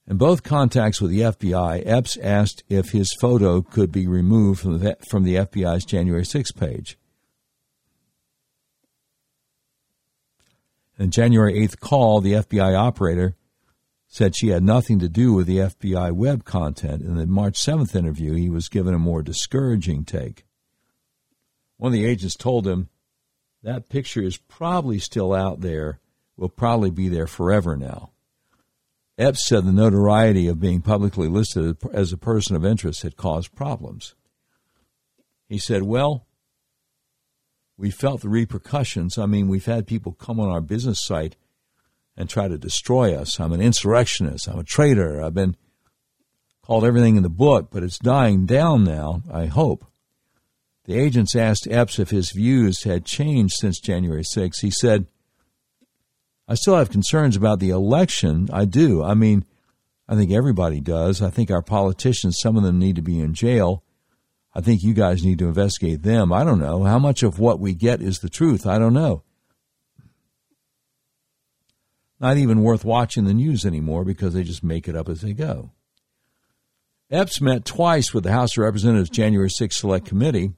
In both contacts with the FBI, Epps asked if his photo could be removed from the, from the FBI's January 6 page. In January 8th call, the FBI operator said she had nothing to do with the FBI web content. In the March 7th interview, he was given a more discouraging take. One of the agents told him that picture is probably still out there, will probably be there forever now. Epps said the notoriety of being publicly listed as a person of interest had caused problems. He said, Well, we felt the repercussions. I mean, we've had people come on our business site and try to destroy us. I'm an insurrectionist. I'm a traitor. I've been called everything in the book, but it's dying down now, I hope. The agents asked Epps if his views had changed since January 6. He said, I still have concerns about the election. I do. I mean, I think everybody does. I think our politicians, some of them need to be in jail. I think you guys need to investigate them. I don't know. How much of what we get is the truth? I don't know. Not even worth watching the news anymore because they just make it up as they go. Epps met twice with the House of Representatives January 6 Select Committee,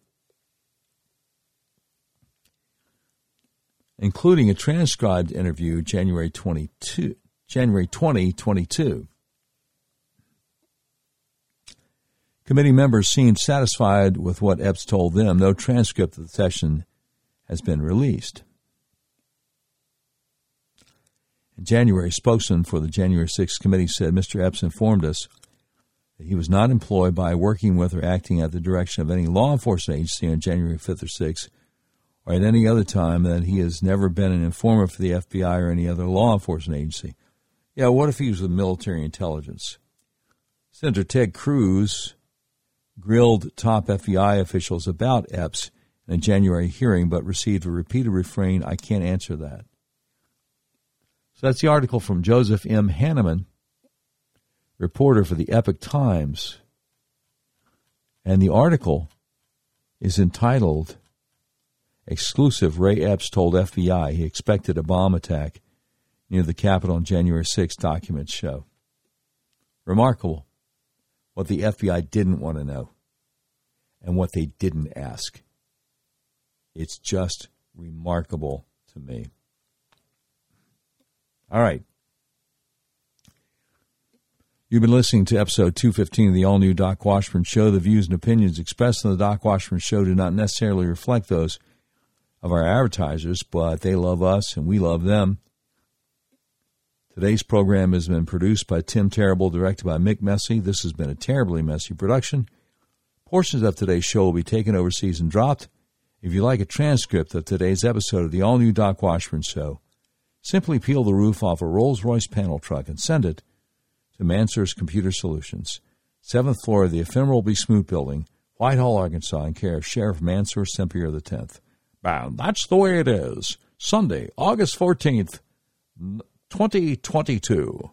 including a transcribed interview January 22, January 2022. Committee members seemed satisfied with what Epps told them. No transcript of the session has been released. In January, spokesman for the January 6th committee said Mr. Epps informed us that he was not employed by, working with, or acting at the direction of any law enforcement agency on January 5th or 6th, or at any other time, that he has never been an informant for the FBI or any other law enforcement agency. Yeah, what if he was with military intelligence? Senator Ted Cruz grilled top FBI officials about Epps in a January hearing, but received a repeated refrain, I can't answer that. So that's the article from Joseph M. Hanneman, reporter for the Epoch Times. And the article is entitled Exclusive Ray Epps told FBI he expected a bomb attack near the Capitol on January 6 documents show. Remarkable what the FBI didn't want to know and what they didn't ask. It's just remarkable to me. All right. You've been listening to episode 215 of the all new Doc Washburn Show. The views and opinions expressed in the Doc Washburn Show do not necessarily reflect those of our advertisers, but they love us and we love them. Today's program has been produced by Tim Terrible, directed by Mick Messy. This has been a terribly messy production. Portions of today's show will be taken overseas and dropped. If you like a transcript of today's episode of the all new Doc Washburn Show, simply peel the roof off a Rolls Royce panel truck and send it to Mansur's Computer Solutions, 7th floor of the ephemeral B. Smoot Building, Whitehall, Arkansas, in care of Sheriff Mansur Sempier X. And that's the way it is. Sunday, August 14th, 2022.